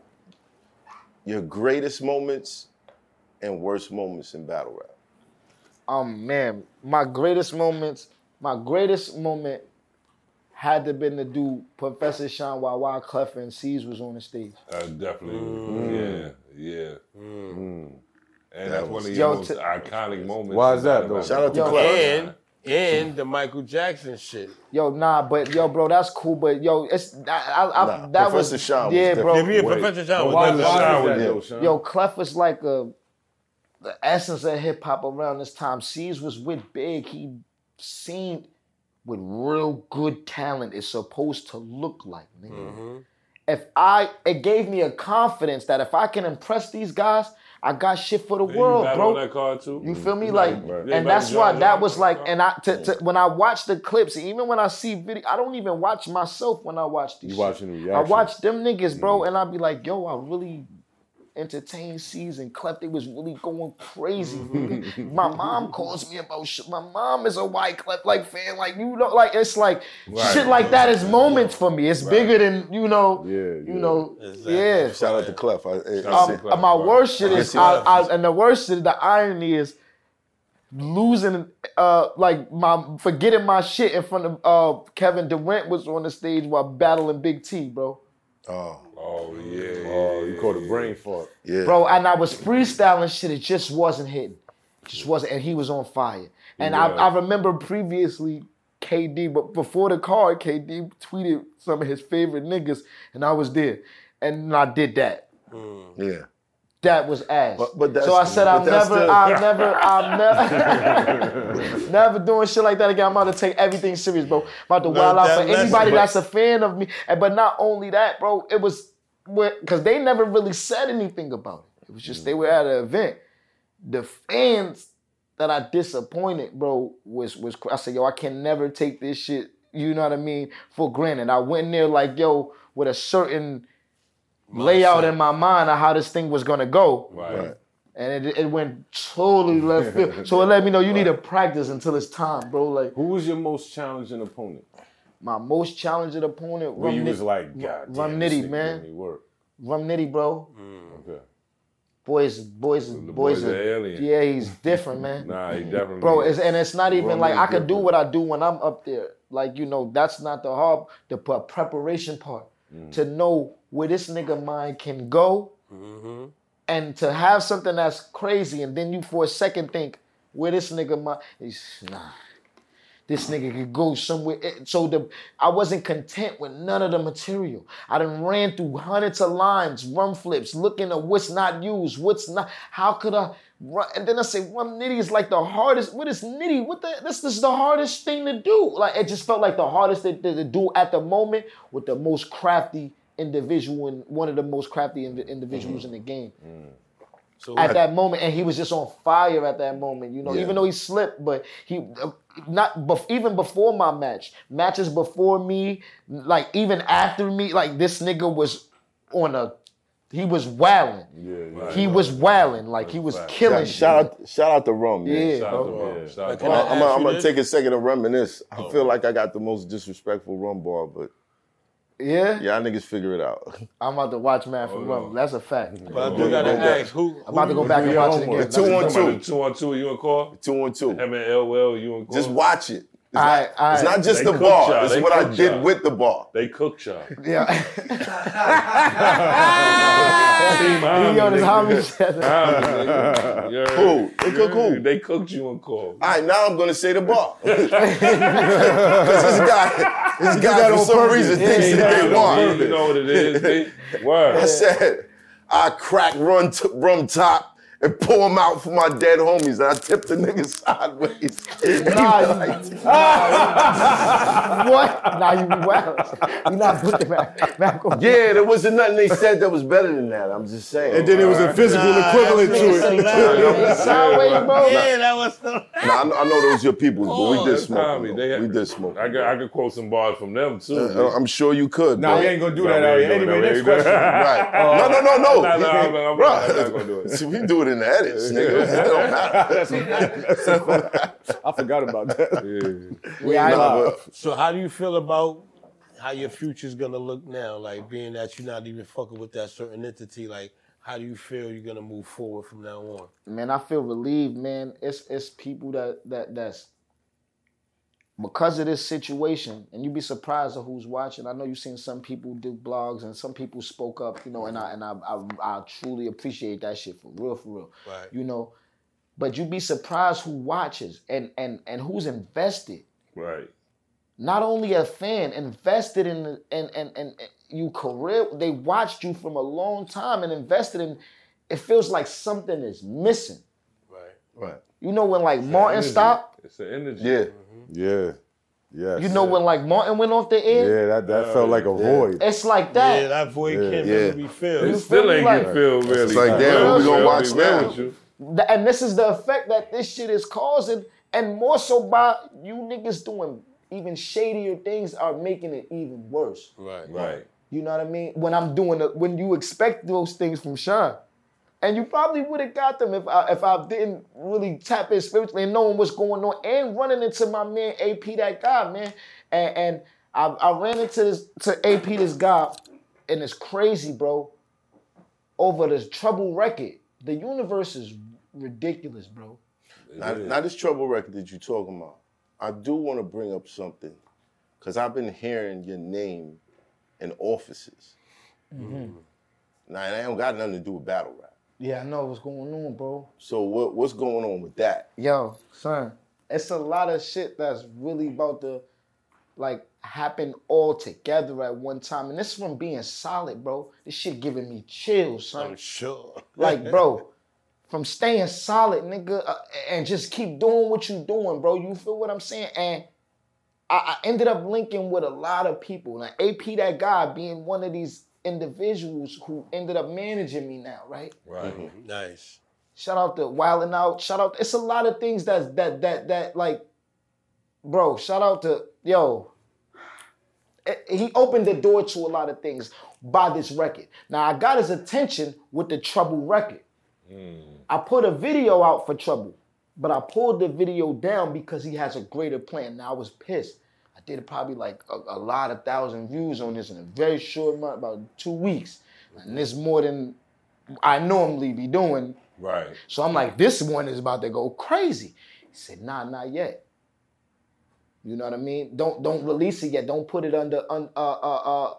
your greatest moments and worst moments in battle rap? Um, man, my greatest moments. My greatest moment had to been to do Professor Sean while Wyclef and Cease was on the stage. Uh, definitely. Mm. Yeah. Yeah. And That that's one was- of Yo, your most to- iconic moments. Why is that, though? Shout out to Yo, Clef. And and the Michael Jackson shit. Yo, nah, but yo, bro, that's cool. But yo, it's I, I, I, Nah, that Professor was Sean was yeah, different. bro. If you Wait. Professor John was Why, like why that. is Sean that, with though, Yo, Clef was like a the essence of hip hop around this time. Cease was with Big. He seen with real good talent is supposed to look like, nigga. Mm-hmm. If I it gave me a confidence that if I can impress these guys, I got shit for the You world, battle bro. that card too. You feel me? Like, Right. and that's why that was like, and I to, to, when I watch the clips, even when I see video, I don't even watch myself when I watch these. You shit. watching the I watch them niggas, bro, mm-hmm. and I be like, yo, I really entertained season. and Clef. They was really going crazy. my mom calls me about shit. My mom is a Wyclef like fan. Like you know, like it's like shit like that is moments for me. It's bigger than you know. Yeah, You yeah. know. Exactly. Yeah. Shout out to Clef. I, I, I out see- to Clef. Um, my worst shit is, I. I, and the worst shit, the irony is losing, uh, like my forgetting my shit in front of uh Kevin Durant was on the stage while battling Big T, bro. oh, Oh yeah. Oh, you caught a brain fart. yeah. Bro, and I was freestyling shit, it just wasn't hitting. Just wasn't, and he was on fire. And I, Yeah. I remember previously KD, but before the card, KD tweeted some of his favorite niggas, and I was there. And I did that. Mm. yeah. That was ass. But- but that's- so I said, I'm never, still- I'm never, I'm never, never doing shit like that again. I'm about to take everything serious, bro. I'm about to Learn wild out for anybody but- that's a fan of me. And but not only that, bro, it was because they never really said anything about it. It was just they were at an event. The fans that I disappointed, bro, was was I said, yo, I can never take this shit. You know what I mean? For granted. I went in there like, yo, with a certain layout in my mind of how this thing was gonna go. Right. Right. And it, it went totally left field. So it let me know you need to practice until it's time, bro. Like Who was your most challenging opponent? My most challenging opponent, Where Rum you Nit- was like, God Rum damn, Nitty, nigga man. made me work. Rum Nitty, bro. Okay. Boys, boys, boys, boy's are, alien. yeah, he's different, man. Nah, he definitely. Bro, it's, and it's not even Rum like I can do what I do when I'm up there. Like you know, that's not the hard, the preparation part. Mm. To know where this nigga mind can go, Mm-hmm. and to have something that's crazy, and then you for a second think where this nigga mind is. Nah, this nigga could go somewhere. So the I wasn't content with none of the material. I done ran through hundreds of lines, run flips, looking at what's not used, what's not. How could I? Run? And then I say, Rum Nitty is like the hardest. What is nitty? What the? This, this is the hardest thing to do. Like it just felt like the hardest thing to, to do at the moment with the most crafty individual and one of the most crafty indi- individuals mm-hmm. in the game mm. So at that moment, and he was just on fire at that moment. You know, Yeah. even though he slipped, but he uh, not bef- even before my match, matches before me, like even after me, like this nigga was on a he was wilding. Yeah, yeah. He was wilding, like he was killing shit. Shout out, shout out to Rum, man. Yeah, Shout out to yeah, shout out to I I'm, gonna- I'm gonna take a second to reminisce. I feel like I got the most disrespectful rum bar, but Yeah? y'all niggas figure it out. I'm about to watch Man from Rum. That's a fact. But I do gotta ask who. I'm about to go back and your watch it homework. again. Two on That's- two. Two on two, you and call? Two and two. Him and LL, you and call? Just watch it. It's, All not, right, all it's not just the cook bar. y'all. It's They what I did y'all. with the bar. They cooked y'all. Yeah. Team Harmony, Yo, this they- Harmony said Harmony, they- you heard? Who? They cook who? They cooked you and call. All right, now I'm gonna say the bar. Because this guy, this guy for some purpose. reason Yeah, thinks he that they it want. You know what it is, B? I Word. said, I crack run t- rum top and pull them out for my dead homies, and I tip the nigga sideways. Nah, you, nah, what? Nah, you be wild. You not put the back, back on. yeah, there wasn't nothing they said that was better than that. I'm just saying. And then it was a physical equivalent to it. Sideways, bro. Yeah, that was the. Nah, I, know, I know those your peoples, but we did Oh, smoke. Tommy. They had- We did smoke. I could, I could quote some bars from them too. Uh, I'm sure you could. Nah, bro. we ain't gonna do Nah, that out here. Anyway, next question. Right. no, no, no, no. Nah, nah, I'm- I'm- I'm not gonna do it. See, we do it in the edits, nigga. It don't matter. I forgot about that. Yeah, I Nah, know. but So how do you feel about how your future's gonna look now? Like being that you're not even fucking with that certain entity. Like how do you feel you're gonna move forward from now on? man, I feel relieved, man. It's it's people that that that's because of this situation, and you'd be surprised at who's watching. I know you've seen some people do blogs and some people spoke up, you know, and I and I I, I truly appreciate that shit for real, for real. Right. You know, but you'd be surprised who watches and and and who's invested. Right. Not only a fan, invested in the- and and and and you career. They watched you from a long time and invested in. It feels like something is missing. Right. right. You know when like Martin stopped. It's the energy. Yeah. Yeah. Yes. You know when like Martin went off the air. Yeah, that, that felt like a void. It's like that. Yeah, that. that void can't Yeah. really be filled. It still ain't Like- get filled really. It's like, damn, what we gonna I'll watch be real now? with you. And this is the effect that this shit is causing, and more so by you niggas doing even shadier things are making it even worse. Right. Right. You know what I mean? When I'm doing it, when you expect those things from Sean. And you probably would have got them if I if I didn't really tap in spiritually and knowing what's going on and running into my man AP that guy, man. And and I, I ran into this to AP this guy, and it's crazy, bro. Over this trouble record. The universe is ridiculous, bro. Now, now this trouble record that you're talking about, I do want to bring up something, because I've been hearing your name in offices. Mm-hmm. Now, it ain't got nothing to do with battle rap. Yeah, I know what's going on, bro. So what what's going on with that? Yo, son, it's a lot of shit that's really about to like happen all together at one time. And this from being solid, bro. This shit giving me chills, son. I'm sure. Like, bro, from staying solid, nigga, uh, and just keep doing what you doing, bro. You feel what I'm saying? And I, I ended up linking with a lot of people. Like AP, that guy, being one of these individuals who ended up managing me now, right? Right. Mm-hmm. Mm-hmm. Nice. Shout out to Wildin' Out. Shout out. It's a lot of things that's that that that like, bro. Shout out to yo. Eh, He opened the door to a lot of things by this record. Now I got his attention with the Trouble record. Mm. I put a video out for Trouble, but I pulled the video down because he has a greater plan. Now I was pissed. I did probably like a, a lot of thousand views on this in a very short amount, about two weeks, and this more than I normally be doing. Right. So I'm like, this one is about to go crazy. He said, nah, not yet. You know what I mean? Don't don't release it yet. Don't put it under un, uh uh uh.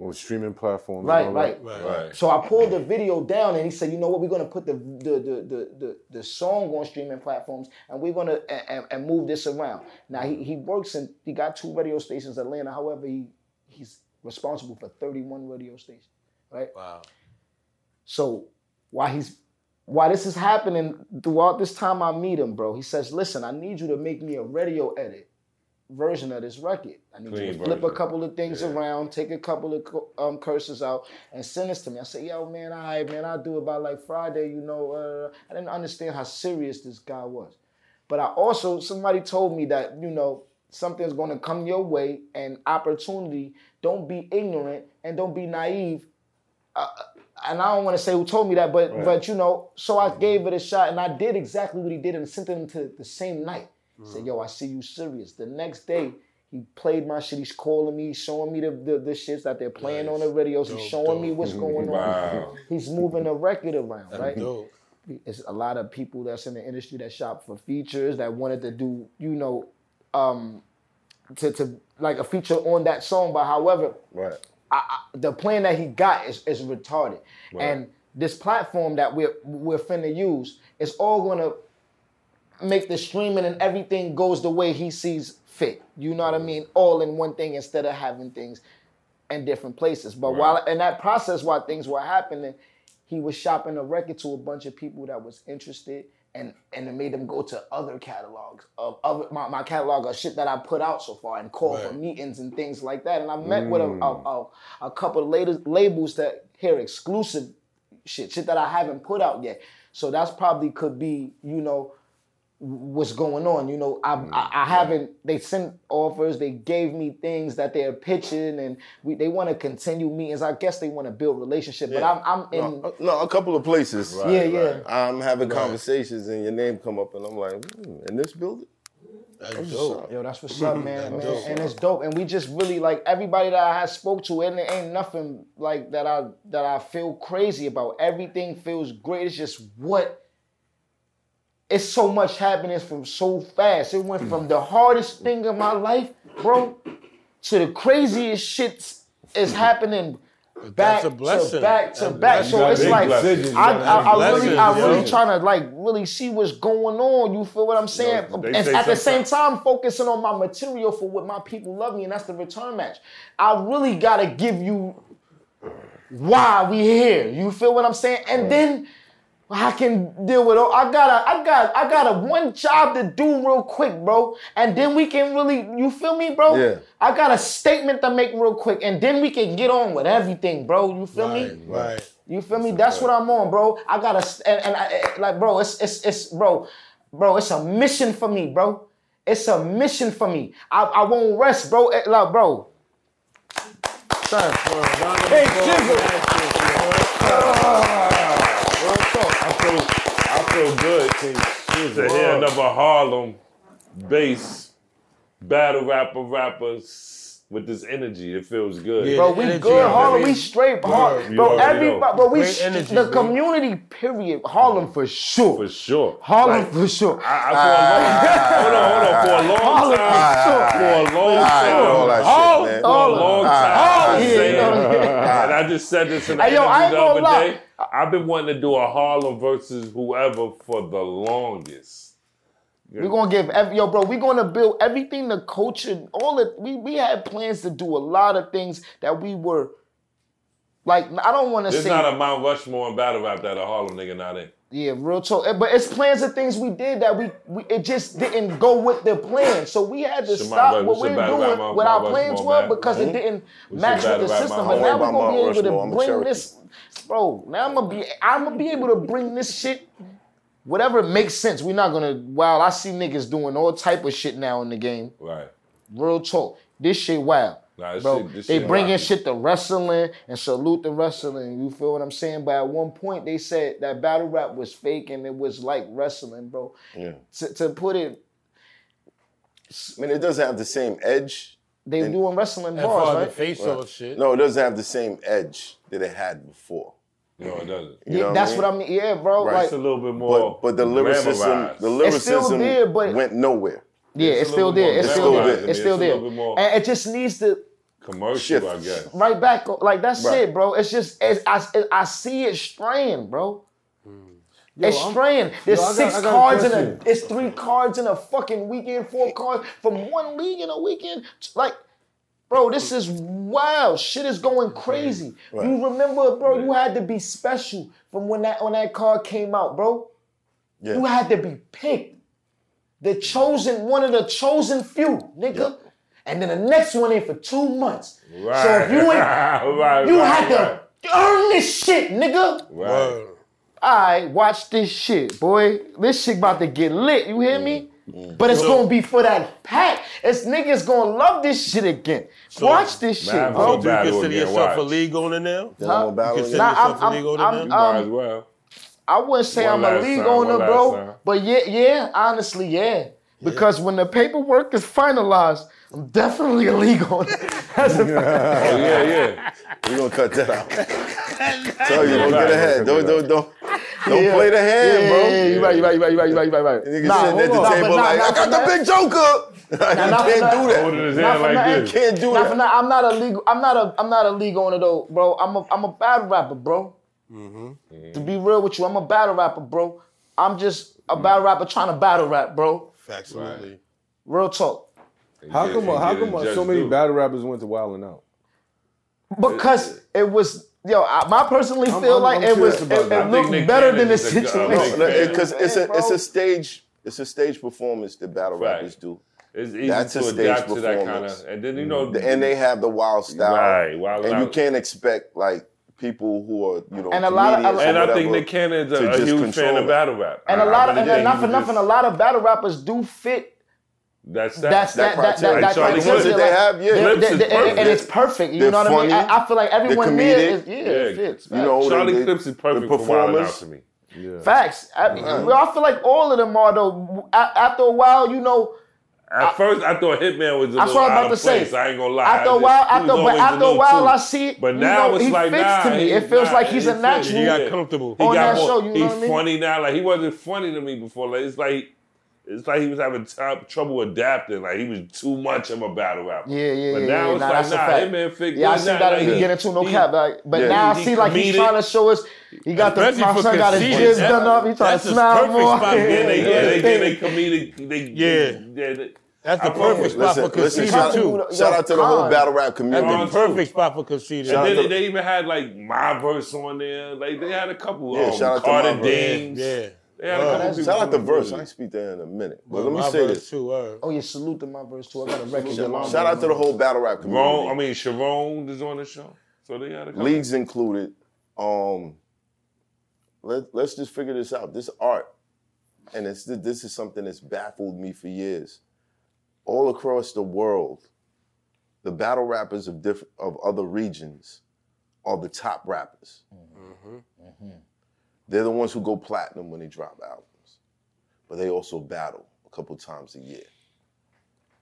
On streaming platforms. and Right, all right, that. Right. Right. So I pulled the video down, and he said, you know what? We're gonna put the the the the the, the song on streaming platforms, and we're gonna and, and, and move this around. Now he he works and he got two radio stations in Atlanta. However, he he's responsible for 31 radio stations. Right. Wow. So while he's while this is happening throughout this time I meet him, bro, he says, listen, I need you to make me a radio edit version of this record. I need you to flip a couple of things around, take a couple of um, curses out, and send this to me. I say, yo, man, all right, man, I'll do it by like Friday, you know. Uh, I didn't understand how serious this guy was. But I also, somebody told me that, you know, something's gonna come your way and opportunity. Don't be ignorant and don't be naive uh, and I don't want to say who told me that, but but you know, so I gave it a shot, and I did exactly what he did, and sent him to the same night. Said, "Yo, I see you serious." The next day, he played my shit. He's calling me, showing me the the, the shits that they're playing on the radios. He's Dope, showing me what's going on. He's moving the record around, right? Dope. it's a lot of people that's in the industry that shop for features that wanted to do, you know, um, to to like a feature on that song. But however, Right. I, I, the plan that he got is, is retarded, and this platform that we're we're finna use is all gonna make the streaming and everything goes the way he sees fit. You know what I mean? All in one thing instead of having things in different places. But while in that process, while things were happening, he was shopping a record to a bunch of people that was interested. And, and it made them go to other catalogs of other my, my catalog of shit that I put out so far and call for meetings and things like that. And I met with a, a, mm. a, a couple of labels that hear exclusive shit, shit that I haven't put out yet. So that's probably could be, you know, what's going on. You know, I, I, I haven't. They sent offers. They gave me things that they're pitching, and we, they want to continue meetings. I guess they want to build relationship. But I'm, I'm in. No, uh, no, a couple of places. yeah, yeah. I'm having conversations and your name come up and I'm like, hmm, in this building? That's dope. Yo, that's what's up, man, man, and it's dope. And we just really like everybody that I had spoke to, and it ain't nothing like that. I that I feel crazy about. Everything feels great. It's just what. It's so much happening from so fast. It went from the hardest thing of my life, bro, to the craziest shit is happening back that's a blessing. to back to That's a back. blessing. So it's like blessing. I, I, I really, I really yo. trying to like really see what's going on. You feel what I'm saying? Yo, they and say at the same time, focusing on my material for what my people love me, and that's the return match. I really gotta give you why we here. You feel what I'm saying? And then I can deal with. all- I gotta, I got, I got a one job to do real quick, bro. And then we can really, you feel me, bro? Yeah. I got a statement to make real quick, and then we can get on with everything, bro. You feel me? Right, right. You feel me? That's what I'm on, bro. I got a, and, and I, like, bro, it's it's it's bro, bro. It's a mission for me, bro. It's a mission for me. I, I won't rest, bro. Eh, Like, bro. Son, Hey, I feel, I feel good to hear another Harlem bass battle rapper rappers with this energy. It feels good. Yeah. bro, we energy, good, man. Harlem. We straight, Harlem, you bro. Everybody, know. bro. We sh- energy, the bro. community. Period. Harlem for sure. For sure. Harlem Like, for sure. I, I, for a long, hold on, hold on. For a long Harlem time, for a long I all time, that Harlem, shit, man. for a long time, Harlem, I'm yeah, I just said this in the Hey, yo, I the other lie. day. I've been wanting to do a Harlem versus whoever for the longest. We're gonna give every yo, bro. We're gonna build everything, the culture, all it. We we had plans to do a lot of things that we were like. I don't want to There's say, not a Mount Rushmore in battle rap that a Harlem nigga not in. Yeah, real talk. eh, But it's plans of things we did that we, we it just didn't go with the plan. So we had to stop brother- what we were doing, what our plans were, because it didn't We match with the system. But now we're gonna be able Rushmore, to bring this, bro. Now I'm gonna be, I'm gonna be able to bring this shit. Whatever makes sense. We're not gonna. Wow, I see niggas doing all type of shit now in the game. Right. Real talk. This shit wild. Nah, this Bro, shit- this they shit bring in rocking. shit to wrestling and salute the wrestling. You feel what I'm saying? But at one point they said that battle rap was fake and it was like wrestling, bro. Yeah. To, to put it, I mean, it doesn't have the same edge. they And- doing wrestling bars, as the right? face off shit. No, it doesn't have the same edge that it had before. No, it doesn't. You know Yeah, what that's I what I mean. Yeah, bro. Right. Like, It's a little bit more. But but the lyricism, glamorized. the lyricism there, but- went nowhere. Yeah, It's it's, still there. It's still there. It's It's still there. little bit more- And it just needs to commercial, Shift. I guess. right back. Like that's Right. it, bro. It's just it's, I I see it straying, bro. Hmm. it's I'm- straying. There's Yo, got- six I got a cards in a. It's three cards in a fucking weekend. Four cards from one league in a weekend. Like, bro, this is wild. Shit is going crazy. You remember, bro? You had to be special from when that when that card came out, bro. Yeah. You had to be picked. The chosen, one of the chosen few, nigga. And then the next one in for two months. Right. So if you ain't, right, you right, had right. to earn this shit, nigga. Right. All right, watch this shit, boy. This shit about to get lit. You hear me? But it's gonna be for that pack. It's niggas gonna love this shit again. Watch this shit, Mav bro. will Do you battle consider again, yourself a watch. league owner now? They don't Huh? battle You again. consider Nah, yourself I'm- a league owner I'm- now? You Um, might as well. I wouldn't say One I'm a league time, owner, bro. time. But yeah, yeah, honestly, yeah. Because when the paperwork is finalized, I'm definitely a league owner. That's a fact. Oh yeah, yeah. We're gonna cut that out. Tell you, don't get ahead. Don't don't don't don't Yeah. play the hand, yeah, bro. Yeah, yeah, you right, you right, you right, you right, you right, you right, you. Nigga Nah, sitting at the on. table Nah, but like, nah, I got the nah, big joker. you nah, can't do that. Holding his Not hand for like nothing. this. Can't do that. I'm not a league. I'm not a. I'm not a league owner though, bro. I'm a. I'm a battle rapper, bro. Mm-hmm. To be real with you, I'm a battle rapper, bro. I'm just a battle rapper trying to battle rap, bro. Absolutely. Real talk. How come? and How come so many do. battle rappers went to Wildin' Out? Because it was. Yo, I, I personally I'm- feel I'm- like I'm it was. It, it that. I think looked better than the is a- situation. because it's a it's a stage it's a stage performance that battle Right. rappers do, It's easy That's to a stage adapt to that kind performance. of, and then you know, and they have the wild style, Right, Wild and you can't expect like people who are you know And a lot of- comedians or and I think Nick Cannon's to a, a huge control fan of battle rap. And I- a I lot of, really and think not he for nothing, a lot of battle rappers do fit That's that. That's that that that that, criteria. that, Charlie criteria, that they have, yeah. They- Clips they- is they- and, and it's perfect. You They're know what I mean? I, I feel like everyone there comedic. yeah, it Yeah. fits. You know, Charlie they- Clips is perfect for Wild Out performers. to me. Facts. I, I feel like all of them are though. After a while, you know, At first, I thought Hitman was a That's little what I'm out about of to say. I ain't gonna lie. after a while, after but after a while, too- I see it. But you now know, it's he like fits nah, to me. It feels nah, like he's a natural. He got comfortable. He on got that more, show, you know he's what I mean? funny now. Like he wasn't funny to me before. Like it's like it's like he was having t- trouble adapting. Like he was too much of a battle rapper. Yeah, yeah, But now yeah. it's Nah, like that's a nah, fact. Hitman fit Yeah, I see now. that. Like, He get into no he- cap, like, but Yeah, now I he see like he's trying to show us. He got the Especially my son got his conceding. jibs done up. He trying That's to his smile perfect more. spot. Yeah, they, yeah, they, Yeah. yeah, they comedic. They, Yeah. yeah, they, That's the I perfect it. spot for Listen, listen, conceding shout, too. shout out to the whole battle rap community. That's the perfect spot for conceding. Shout And then to- they even had like my verse on there. Like they had a couple. Yeah, um, shout out to Carter My Verse. Dames. Yeah. They had a couple people Shout out the from verse. I ain't speak that in a minute. But Well, let me my say verse this. too. Word. Oh yeah, salute to my verse too. I got a record. Yolanda. Shout out to the whole battle rap community. Ron, I mean Sharon is on the show, so they had a couple. leagues included. Um, let, let's just figure this out. This art, and it's, this is something that's baffled me for years. All across the world, the battle rappers of different of other regions are the top rappers. Mm-hmm. Mm-hmm. Mm-hmm. They're the ones who go platinum when they drop albums, but they also battle a couple times a year.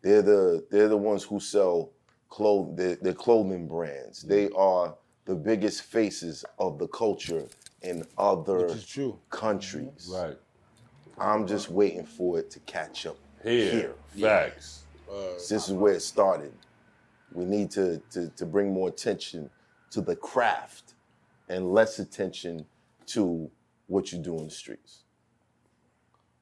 They're the they're the ones who sell clothes, their, their clothing brands. They mm-hmm. are the biggest faces of the culture in other Which is true. countries. Mm-hmm. Right I'm just waiting for it to catch up here, here. facts. Uh, this is where it started. We need to, to, to bring more attention to the craft and less attention to what you do in the streets.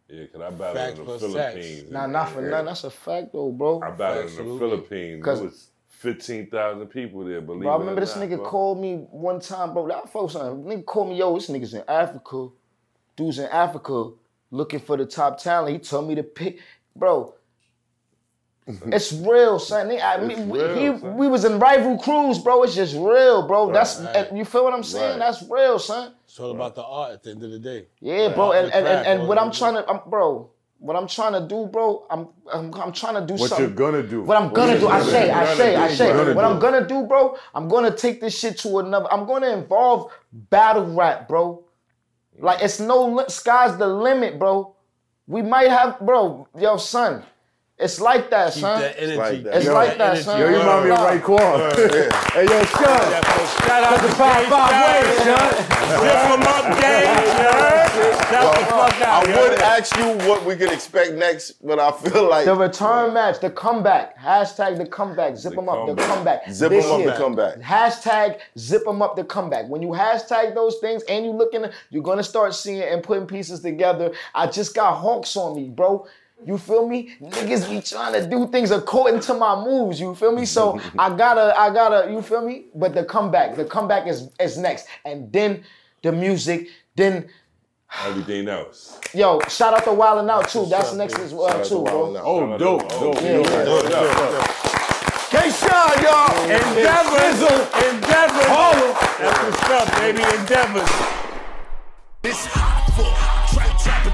Yeah, cause I battled Facts in the Philippines. facts. Nah, not for nothing. That's a fact though, bro. I battled in the Philippines. Philippines. 'Cause- There was fifteen thousand people there. Believe Bro, I remember or this not, nigga bro. called me one time, bro. That folks, son, nigga called me, yo, this nigga's in Africa. Dude's in Africa looking for the top talent. He told me to pick, bro. Mm-hmm. It's real, son. They- I mean, we, real, he- son. we was in rival crews, bro. It's just real, bro. That's Right. you feel what I'm saying? Right. That's real, son. It's all about the art at the end of the day. Yeah, bro. And and, and, and what I'm trying to, I'm, bro. What I'm trying to do, bro. I'm I'm, I'm trying to do What something. you're gonna do? What I'm gonna do, I gonna say, do? I say, do, I say. What do. I'm gonna do, bro, I'm gonna take this shit to another. I'm gonna involve battle rap, bro. Like it's no li- sky's the limit, bro. We might have, bro. Yo, son, it's like that, Keep son. that energy. like that. It's Keep like that, energy. son. Yo, you remind me of Raekwon. hey, yo, son. Shout out to five, five Styles. ways, son. Zip 'em up, Dave. You heard? Shout the fuck out. I would ask you what we could expect next, but I feel like The return match, the comeback. Hashtag the comeback. Zip them up, the comeback. comeback. zip them up year. and come back. Hashtag zip them up the comeback. When you hashtag those things and you looking, you're gonna start seeing and putting pieces together. I just got hawks on me, bro. You feel me? Niggas be trying to do things according to my moves. You feel me? So I gotta, I gotta. You feel me? But the comeback, the comeback is is next, and then the music, then Everything else. yo, shout out to Wild 'N Out too. That's up, next as well Shout too, bro. Wild 'N Oh, dope, dope. Yeah, dope. yeah. Dope, dope, dope. K-Shine, y'all. Endeavors. Endeavors. That's what's up, baby. Endeavors. It's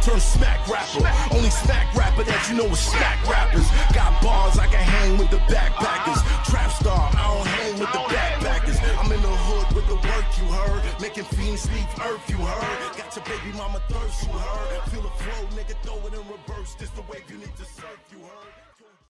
turn smack rapper. Only smack rapper that you know is smack rappers. Got bars, I can hang with the backpackers. Trap star, I don't hang with the backpackers. I'm in the hood with the work you heard. Making fiends leave earth you heard. Got your baby mama thirst you heard. Feel the flow, nigga, throw it in reverse. This the wave you need to surf you heard.